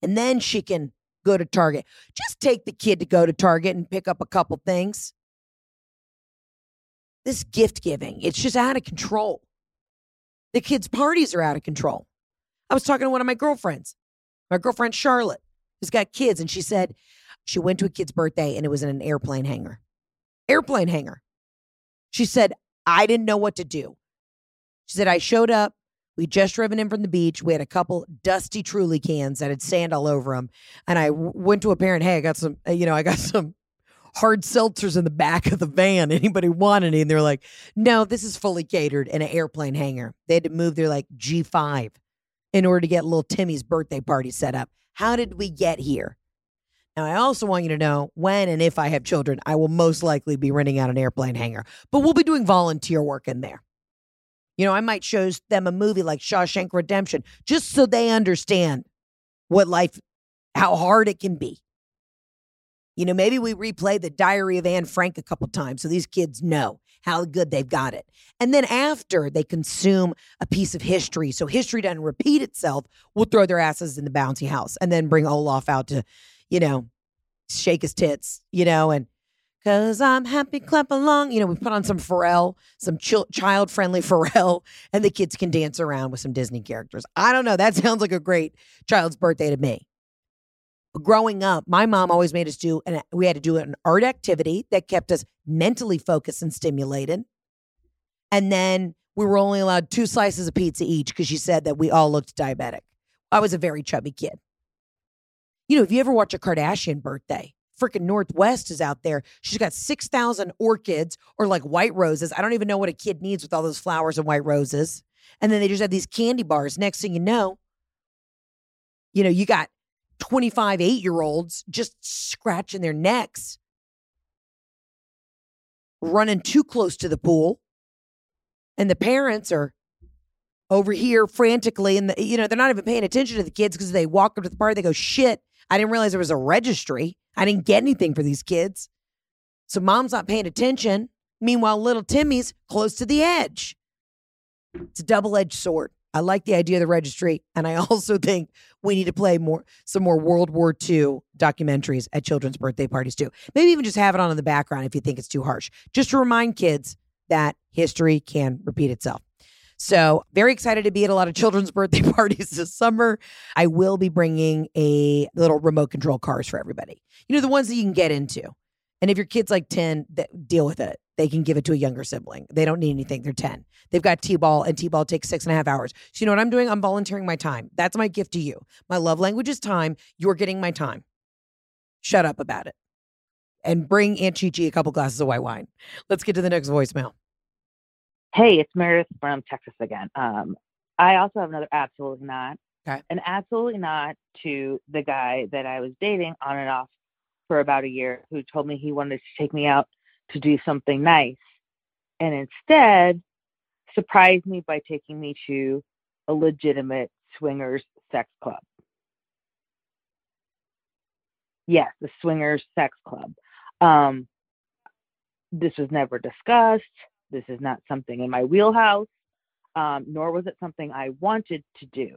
And then she can go to Target. Just take the kid to go to Target and pick up a couple things. This gift giving, it's just out of control. The kids' parties are out of control. I was talking to one of my girlfriends, my girlfriend Charlotte, who's got kids, and she said she went to a kid's birthday and it was in an airplane hangar. Airplane hangar. She said, I didn't know what to do. She said, I showed up we just driven in from the beach. We had a couple dusty Truly cans that had sand all over them. And I w- went to a parent, hey, I got some, uh, you know, I got some hard seltzers in the back of the van. Anybody want any? And they're like, no, this is fully catered in an airplane hangar. They had to move their like G5 in order to get little Timmy's birthday party set up. How did we get here? Now, I also want you to know when and if I have children, I will most likely be renting out an airplane hangar, but we'll be doing volunteer work in there. You know, I might show them a movie like Shawshank Redemption just so they understand what life, how hard it can be. You know, maybe we replay the Diary of Anne Frank a couple times so these kids know how good they've got it. And then after they consume a piece of history, so history doesn't repeat itself, we'll throw their asses in the bouncy house and then bring Olaf out to, you know, shake his tits, you know, and Cause I'm happy, clap along. You know, we put on some Pharrell, some chil- child friendly Pharrell, and the kids can dance around with some Disney characters. I don't know. That sounds like a great child's birthday to me. Growing up, my mom always made us do, and we had to do an art activity that kept us mentally focused and stimulated. And then we were only allowed two slices of pizza each because she said that we all looked diabetic. I was a very chubby kid. You know, if you ever watch a Kardashian birthday, freaking North West is out there. She's got 6,000 orchids or like white roses. I don't even know what a kid needs with all those flowers and white roses. And then they just have these candy bars. Next thing you know, you know, you got 25 eight year olds just scratching their necks, running too close to the pool. And the parents are over here frantically. And, the, you know, they're not even paying attention to the kids because they walk up to the party, they go, shit, I didn't realize there was a registry. I didn't get anything for these kids. So mom's not paying attention. Meanwhile, little Timmy's close to the edge. It's a double edged sword. I like the idea of the registry, and I also think we need to play more some more World War II documentaries at children's birthday parties too. Maybe even just have it on in the background if you think it's too harsh, just to remind kids that history can repeat itself. So, very excited to be at a lot of children's birthday parties this summer. I will be bringing a little remote control cars for everybody. You know, the ones that you can get into. And if your kid's like 10, deal with it. They can give it to a younger sibling. They don't need anything. They're 10. They've got T ball, and T ball takes six and a half hours. So, you know what I'm doing? I'm volunteering my time. That's my gift to you. My love language is time. You're getting my time. Shut up about it. And bring Aunt Chi Chi a couple glasses of white wine. Let's get to the next voicemail. Hey, it's Meredith from Texas again. Um, I also have another absolutely not. Okay. An absolutely not to the guy that I was dating on and off for about a year who told me he wanted to take me out to do something nice and instead surprised me by taking me to a legitimate swingers sex club. Yes, the swingers sex club. Um, this was never discussed. This is not something in my wheelhouse, um, nor was it something I wanted to do.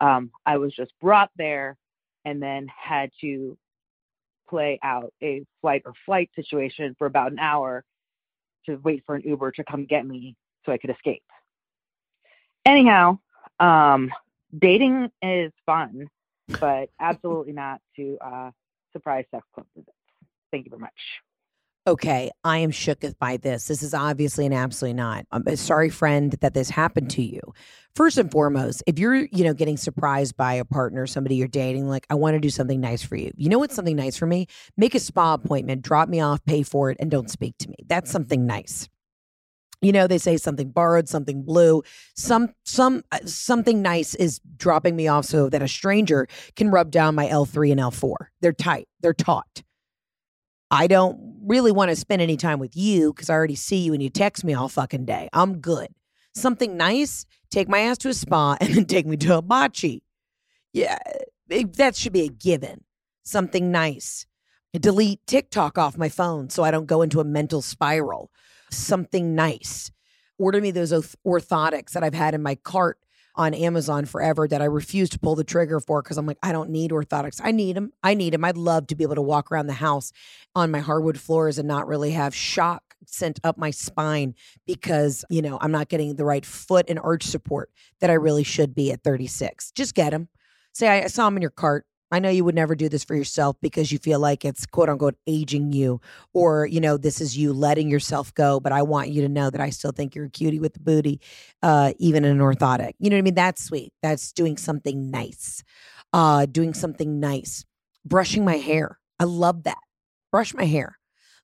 Um, I was just brought there and then had to play out a flight or flight situation for about an hour to wait for an Uber to come get me so I could escape. Anyhow, um, dating is fun, but absolutely not to uh, surprise sex club visits. Thank you very much okay, I am shook by this. This is obviously an absolutely not. I'm a sorry, friend, that this happened to you. First and foremost, if you're, you know, getting surprised by a partner, somebody you're dating, like, I want to do something nice for you. You know what's something nice for me? Make a spa appointment, drop me off, pay for it, and don't speak to me. That's something nice. You know, they say something borrowed, something blue, some some uh, something nice is dropping me off so that a stranger can rub down my L3 and L4. They're tight. They're taut. I don't really want to spend any time with you because I already see you and you text me all fucking day. I'm good. Something nice, take my ass to a spa and then take me to a bocce. Yeah, it, that should be a given. Something nice. Delete TikTok off my phone so I don't go into a mental spiral. Something nice. Order me those orthotics that I've had in my cart on Amazon forever that I refuse to pull the trigger for because I'm like, I don't need orthotics. I need them. I need them. I'd love to be able to walk around the house on my hardwood floors and not really have shock sent up my spine because, you know, I'm not getting the right foot and arch support that I really should be at 36. Just get them. Say, I saw them in your cart. I know you would never do this for yourself because you feel like it's quote unquote aging you, or, you know, this is you letting yourself go. But I want you to know that I still think you're a cutie with the booty, uh, even in an orthotic. You know what I mean? That's sweet. That's doing something nice. Uh, doing something nice. Brushing my hair. I love that. Brush my hair.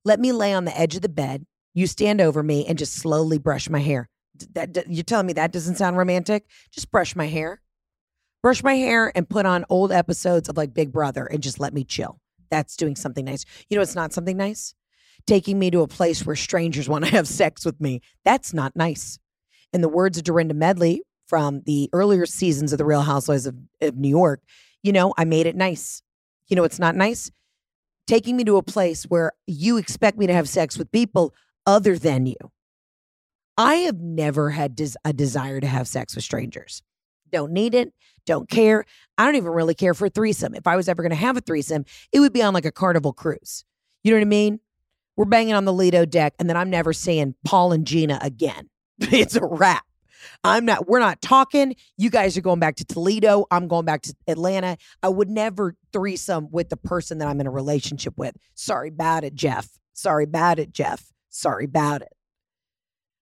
Let me lay on the edge of the bed. You stand over me and just slowly brush my hair. That, you're telling me that doesn't sound romantic? Just brush my hair brush my hair and put on old episodes of like Big Brother and just let me chill. That's doing something nice. You know, it's not something nice. Taking me to a place where strangers want to have sex with me. That's not nice. In the words of Dorinda Medley from the earlier seasons of The Real Housewives of, of New York, you know, I made it nice. You know, it's not nice. Taking me to a place where you expect me to have sex with people other than you. I have never had des- a desire to have sex with strangers. Don't need it don't care. I don't even really care for a threesome. If I was ever going to have a threesome, it would be on like a carnival cruise. You know what I mean? We're banging on the Lido deck, and then I'm never seeing Paul and Gina again. it's a wrap. I'm not, we're not talking. You guys are going back to Toledo. I'm going back to Atlanta. I would never threesome with the person that I'm in a relationship with. Sorry about it, Jeff. Sorry about it, Jeff. Sorry about it.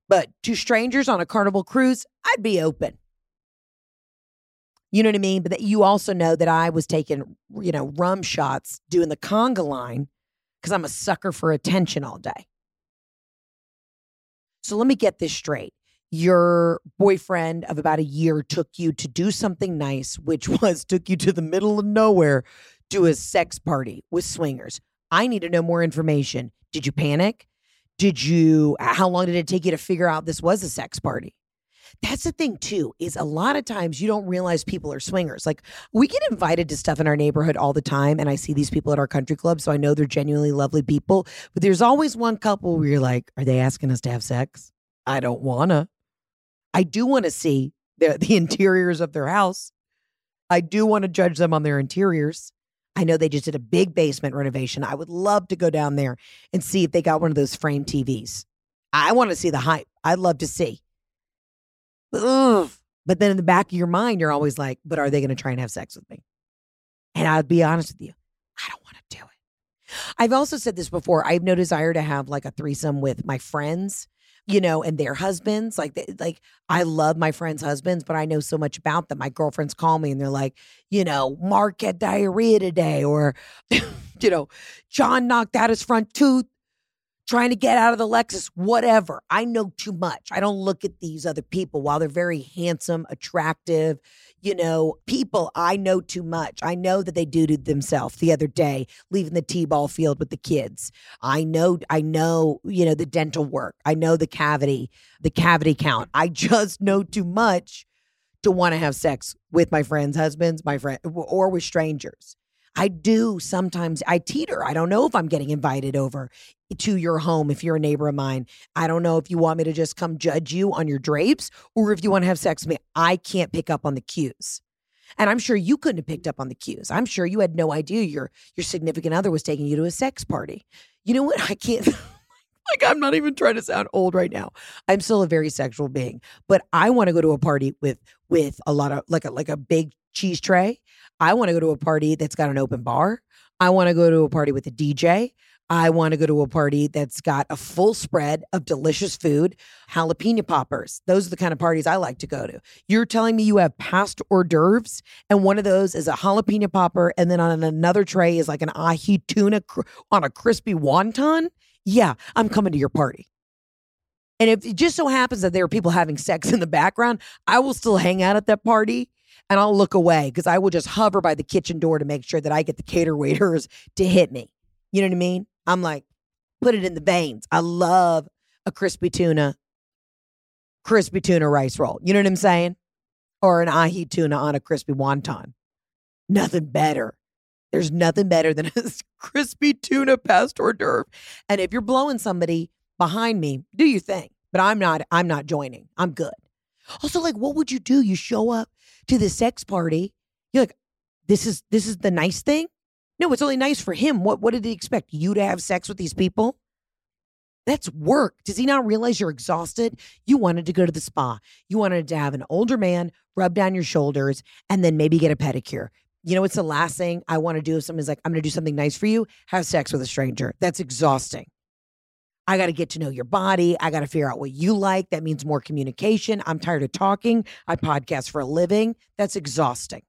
But two strangers on a carnival cruise, I'd be open. You know what I mean? But that you also know that I was taking, you know, rum shots doing the conga line because I'm a sucker for attention all day. So let me get this straight. Your boyfriend of about a year took you to do something nice, which was took you to the middle of nowhere to a sex party with swingers. I need to know more information. Did you panic? Did you, how long did it take you to figure out this was a sex party? That's the thing too, is a lot of times you don't realize people are swingers. Like we get invited to stuff in our neighborhood all the time, and I see these people at our country club, so I know they're genuinely lovely people. But there's always one couple where you're like, are they asking us to have sex? I don't wanna. I do want to see the, the interiors of their house. I do want to judge them on their interiors. I know they just did a big basement renovation. I would love to go down there and see if they got one of those frame TVs. I want to see the hype. I'd love to see. Ugh. But then in the back of your mind, you're always like, but are they going to try and have sex with me? And I'll be honest with you, I don't want to do it. I've also said this before. I have no desire to have like a threesome with my friends you know, and their husbands. Like, they, like I love my friends' husbands, but I know so much about them. My girlfriends call me and they're like, you know, Mark had diarrhea today, or, you know, John knocked out his front tooth trying to get out of the Lexus, whatever. I know too much. I don't look at these other people while they're very handsome, attractive, you know, people. I know too much. I know that they do to themselves the other day, leaving the T-ball field with the kids. I know, I know, you know, the dental work. I know the cavity, the cavity count. I just know too much to want to have sex with my friends' husbands, my friend, or with strangers. I do sometimes, I teeter. I don't know if I'm getting invited over to your home if you're a neighbor of mine. I don't know if you want me to just come judge you on your drapes or if you want to have sex with me. I can't pick up on the cues. And I'm sure you couldn't have picked up on the cues. I'm sure you had no idea your your significant other was taking you to a sex party. You know what? I can't like I'm not even trying to sound old right now. I'm still a very sexual being, but I want to go to a party with with a lot of like a like a big cheese tray I want to go to a party that's got an open bar. I want to go to a party with a DJ. I want to go to a party that's got a full spread of delicious food, jalapeno poppers. Those are the kind of parties I like to go to. You're telling me you have past hors d'oeuvres, and one of those is a jalapeno popper, and then on another tray is like an ahi tuna cr- on a crispy wonton? Yeah, I'm coming to your party. And if it just so happens that there are people having sex in the background, I will still hang out at that party and I'll look away because I will just hover by the kitchen door to make sure that I get the cater waiters to hit me. You know what I mean? I'm like, put it in the veins. I love a crispy tuna, crispy tuna rice roll. You know what I'm saying? Or an ahi tuna on a crispy wonton. Nothing better. There's nothing better than a crispy tuna past hors d'oeuvre. And if you're blowing somebody behind me, do you think? But I'm not. I'm not joining. I'm good. Also, like, what would you do? You show up to the sex party. You're like, this is this is the nice thing. No, it's only nice for him. What what did he expect? You to have sex with these people? That's work. Does he not realize you're exhausted? You wanted to go to the spa. You wanted to have an older man rub down your shoulders and then maybe get a pedicure. You know, it's the last thing I want to do if someone's like, I'm going to do something nice for you, have sex with a stranger. That's exhausting. I got to get to know your body. I got to figure out what you like. That means more communication. I'm tired of talking. I podcast for a living. That's exhausting.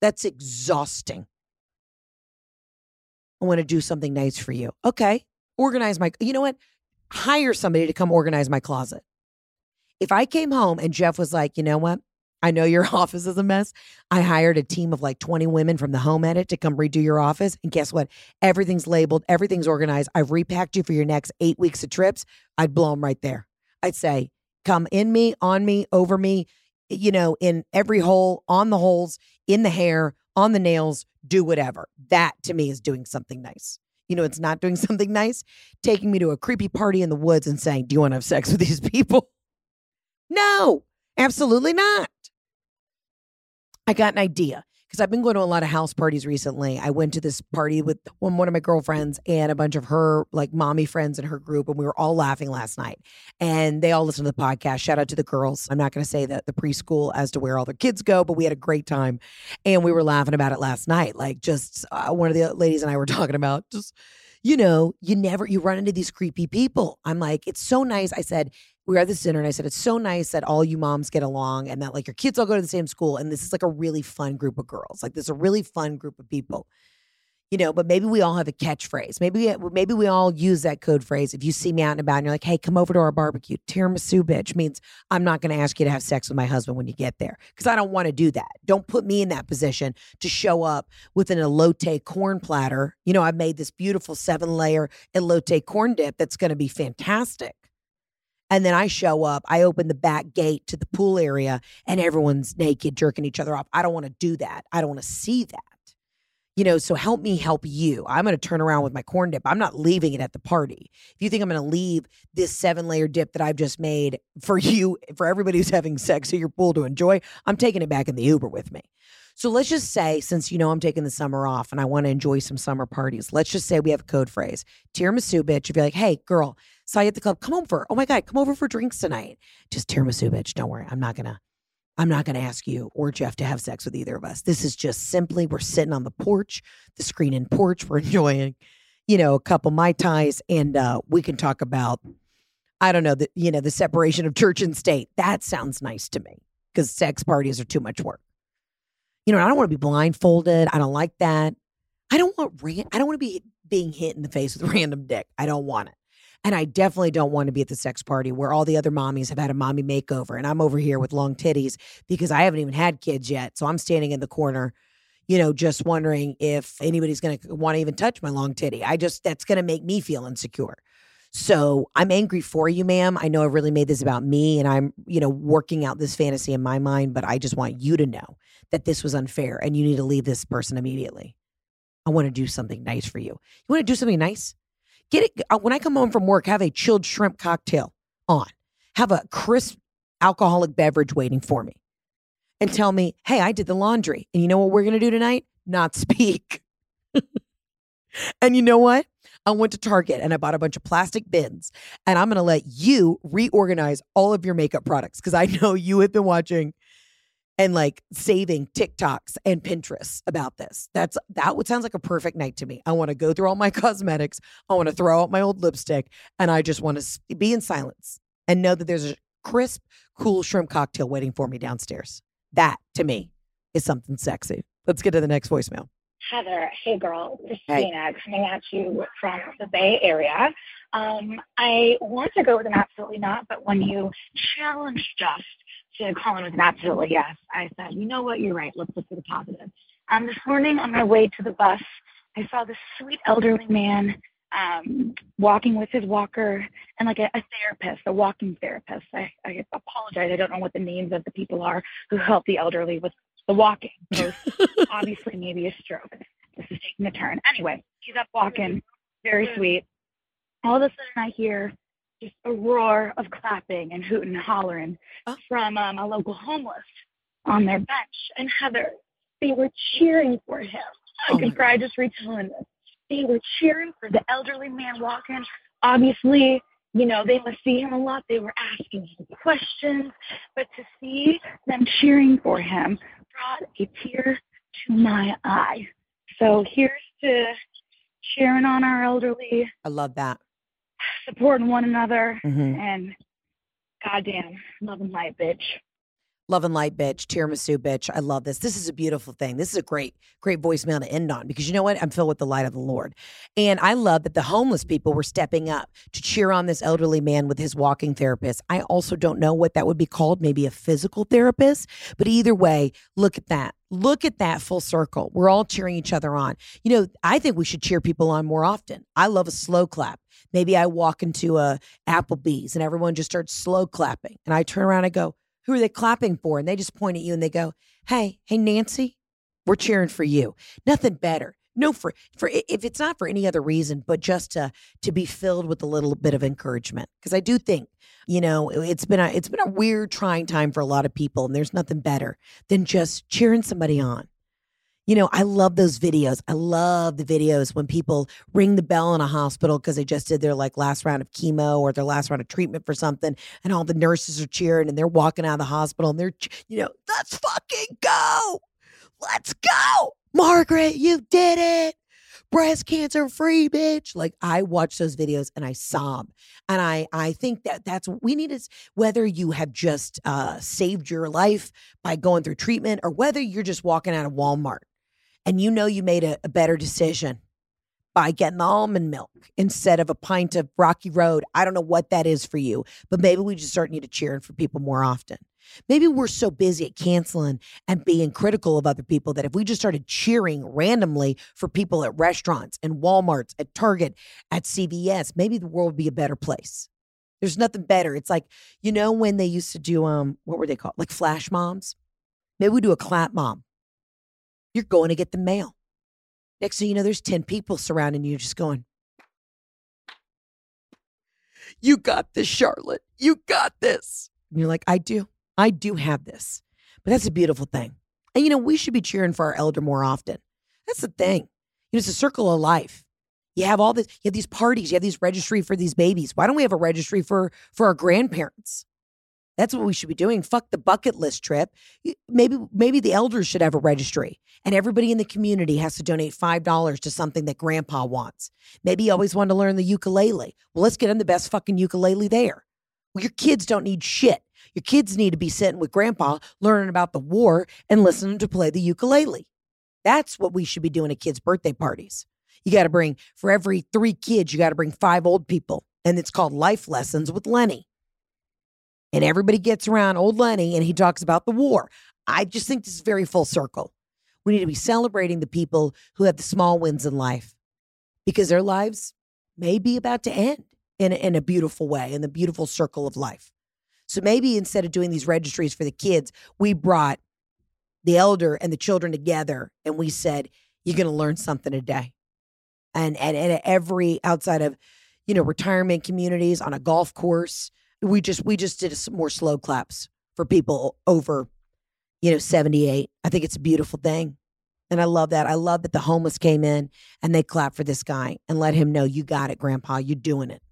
That's exhausting. I want to do something nice for you. Okay. Organize my, you know what? Hire somebody to come organize my closet. If I came home and Jeff was like, you know what? I know your office is a mess. I hired a team of like 20 women from the home edit to come redo your office. And guess what? Everything's labeled, everything's organized. I've repacked you for your next eight weeks of trips. I'd blow them right there. I'd say, come in me, on me, over me, you know, in every hole, on the holes, in the hair, on the nails, do whatever. That to me is doing something nice. You know, it's not doing something nice, taking me to a creepy party in the woods and saying, Do you want to have sex with these people? No, absolutely not. I got an idea because I've been going to a lot of house parties recently. I went to this party with one, of my girlfriends and a bunch of her like mommy friends in her group, and we were all laughing last night. And they all listened to the podcast. Shout out to the girls. I'm not going to say that the preschool as to where all their kids go, but we had a great time, and we were laughing about it last night. Like just uh, one of the ladies and I were talking about just you know, you never you run into these creepy people. I'm like, it's so nice. I said, we were at this dinner and I said, it's so nice that all you moms get along and that like your kids all go to the same school. And this is like a really fun group of girls. Like this is a really fun group of people. You know, but maybe we all have a catchphrase. Maybe uh, maybe we all use that code phrase. If you see me out and about and you're like, "Hey, come over to our barbecue," tiramisu bitch means I'm not going to ask you to have sex with my husband when you get there because I don't want to do that. Don't put me in that position to show up with an elote corn platter. You know, I've made this beautiful seven layer elote corn dip that's going to be fantastic. And then I show up, I open the back gate to the pool area, and everyone's naked, jerking each other off. I don't want to do that. I don't want to see that. You know, so help me help you. I'm going to turn around with my corn dip. I'm not leaving it at the party. If you think I'm going to leave this seven layer dip that I've just made for you, for everybody who's having sex at your pool to enjoy, I'm taking it back in the Uber with me. So let's just say, since you know I'm taking the summer off and I want to enjoy some summer parties, let's just say we have a code phrase tiramisu, bitch. If you're like, hey, girl, saw you at the club, come over. Oh my God, come over for drinks tonight. Just tiramisu, bitch. Don't worry. I'm not going to. I'm not going to ask you or Jeff to have sex with either of us. This is just simply we're sitting on the porch, the screen and porch. We're enjoying, you know, a couple mai tais, and uh, we can talk about, I don't know, the you know the separation of church and state. That sounds nice to me because sex parties are too much work. You know, I don't want to be blindfolded. I don't like that. I don't want ran- I don't want to be being hit in the face with random dick. I don't want it. And I definitely don't want to be at the sex party where all the other mommies have had a mommy makeover and I'm over here with long titties because I haven't even had kids yet. So I'm standing in the corner, you know, just wondering if anybody's going to want to even touch my long titty. I just, that's going to make me feel insecure. So I'm angry for you, ma'am. I know I really made this about me and I'm, you know, working out this fantasy in my mind, but I just want you to know that this was unfair and you need to leave this person immediately. I want to do something nice for you. You want to do something nice? Get it uh, when I come home from work, have a chilled shrimp cocktail on. Have a crisp alcoholic beverage waiting for me. And tell me, "Hey, I did the laundry." And you know what we're going to do tonight? Not speak. and you know what? I went to Target and I bought a bunch of plastic bins and I'm going to let you reorganize all of your makeup products because I know you have been watching and like saving TikToks and Pinterest about this. That's that would sounds like a perfect night to me. I want to go through all my cosmetics. I want to throw out my old lipstick and I just want to be in silence and know that there's a crisp, cool shrimp cocktail waiting for me downstairs. That to me is something sexy. Let's get to the next voicemail. Heather, hey girl, Christina, Hey. Coming at you from the Bay Area. Um, I want to go with an absolutely not, but when you challenged us to call in with an absolutely yes, I said, you know what, you're right, let's look for the positive. Um, this morning on my way to the bus, I saw this sweet elderly man um, walking with his walker and like a, a therapist, a walking therapist. I, I apologize, I don't know what the names of the people are who help the elderly with the walking. Post obviously maybe a stroke. This is taking a turn. Anyway, he's up walking, very sweet. All of a sudden, I hear just a roar of clapping and hooting and hollering Oh. from um, a local homeless on their bench. And Heather, they were cheering for him. I Oh can my cry just retelling this. They were cheering for the elderly man walking. Obviously, you know, they must see him a lot. They were asking him questions, but to see them cheering for him brought a tear to my eye. So here's to cheering on our elderly, I love that. supporting one another, Mhm. and goddamn, love and light, bitch. Love and light, bitch. Tiramisu, bitch. I love this. This is a beautiful thing. This is a great, great voicemail to end on because you know what? I'm filled with the light of the Lord. And I love that the homeless people were stepping up to cheer on this elderly man with his walking therapist. I also don't know what that would be called, maybe a physical therapist. But either way, look at that. Look at that full circle. We're all cheering each other on. You know, I think we should cheer people on more often. I love a slow clap. Maybe I walk into a Applebee's and everyone just starts slow clapping. And I turn around and go, who are they clapping for? And they just point at you and they go, Hey, hey, Nancy, we're cheering for you. Nothing better. No, for for if it's not for any other reason, but just to to be filled with a little bit of encouragement. Because I do think, you know, it's been a it's been a weird, trying time for a lot of people, and there's nothing better than just cheering somebody on. You know, I love those videos. I love the videos when people ring the bell in a hospital because they just did their like last round of chemo or their last round of treatment for something, and all the nurses are cheering and they're walking out of the hospital and they're, you know, let's fucking go. Let's go. Margaret, you did it. Breast cancer free, bitch. Like I watch those videos and I sob. And I I think that that's we need is whether you have just uh, saved your life by going through treatment or whether you're just walking out of Walmart and you know you made a, a better decision by getting the almond milk instead of a pint of Rocky Road. I don't know what that is for you, but maybe we just start need to cheering for people more often. Maybe we're so busy at canceling and being critical of other people that if we just started cheering randomly for people at restaurants and Walmarts, at Target, at CVS, maybe the world would be a better place. There's nothing better. It's like, you know, when they used to do um, what were they called? Like flash moms. Maybe we do a clap mom. You're going to get the mail. Next thing you know, there's 10 people surrounding you just going, You got this, Charlotte. You got this. And you're like, I do. I do have this. But that's a beautiful thing. And you know, we should be cheering for our elder more often. That's the thing. You know, it's a circle of life. You have all this, you have these parties, you have these registry for these babies. Why don't we have a registry for for our grandparents? That's what we should be doing. Fuck the bucket list trip. Maybe maybe the elders should have a registry and everybody in the community has to donate $5 to something that grandpa wants. Maybe he always wanted to learn the ukulele. Well, let's get him the best fucking ukulele there. Well, your kids don't need shit. Your kids need to be sitting with grandpa, learning about the war and listening to play the ukulele. That's what we should be doing at kids' birthday parties. You got to bring, for every three kids, you got to bring five old people. And it's called Life Lessons with Lenny. And everybody gets around old Lenny and he talks about the war. I just think this is very full circle. We need to be celebrating the people who have the small wins in life because their lives may be about to end in a, in a beautiful way, in the beautiful circle of life. So maybe instead of doing these registries for the kids, we brought the elder and the children together and we said, you're going to learn something today. And, and, and every outside of, you know, retirement communities on a golf course, we just, we just did some more slow claps for people over, you know, 78. I think it's a beautiful thing. And I love that. I love that the homeless came in and they clapped for this guy and let him know, you got it, grandpa, you're doing it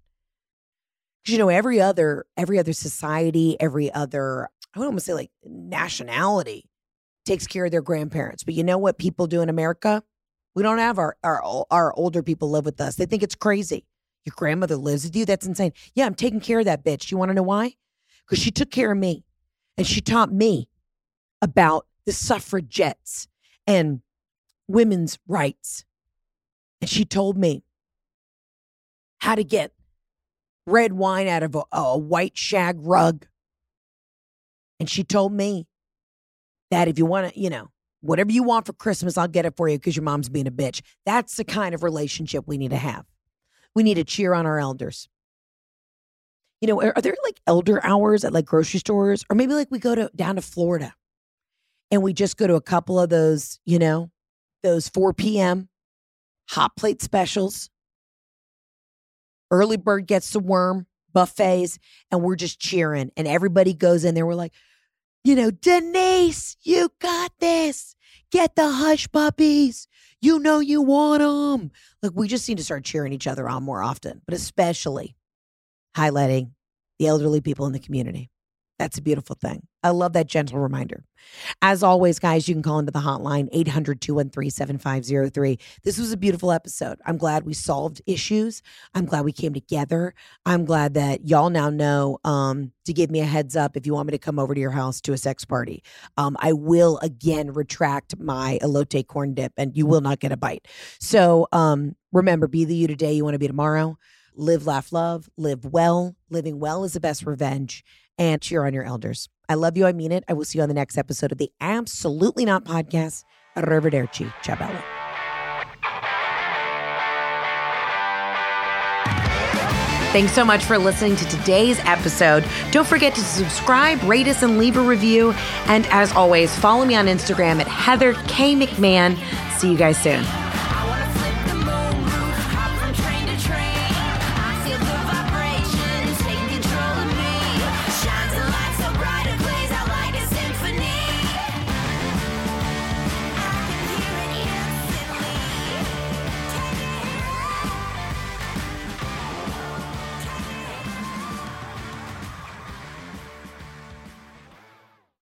because you know every other every other society every other i would almost say like nationality takes care of their grandparents but you know what people do in america we don't have our our, our older people live with us they think it's crazy your grandmother lives with you that's insane yeah i'm taking care of that bitch you want to know why because she took care of me and she taught me about the suffragettes and women's rights and she told me how to get red wine out of a, a white shag rug. And she told me that if you want to, you know, whatever you want for Christmas, I'll get it for you because your mom's being a bitch. That's the kind of relationship we need to have. We need to cheer on our elders. You know, are, are there like elder hours at like grocery stores? Or maybe like we go to down to Florida and we just go to a couple of those, you know, those 4 p.m. hot plate specials Early bird gets the worm buffets, and we're just cheering. And everybody goes in there. We're like, you know, Denise, you got this. Get the hush puppies. You know you want them. Like, we just need to start cheering each other on more often, but especially highlighting the elderly people in the community. That's a beautiful thing. I love that gentle reminder. As always, guys, you can call into the hotline 800 213 7503. This was a beautiful episode. I'm glad we solved issues. I'm glad we came together. I'm glad that y'all now know um, to give me a heads up if you want me to come over to your house to a sex party. Um, I will again retract my elote corn dip and you will not get a bite. So um, remember, be the you today you want to be tomorrow. Live, laugh, love, live well. Living well is the best revenge and cheer on your elders. I love you. I mean it. I will see you on the next episode of the Absolutely Not podcast. Arrivederci. Ciao, bella. Thanks so much for listening to today's episode. Don't forget to subscribe, rate us, and leave a review. And as always, follow me on Instagram at Heather K. McMahan. See you guys soon.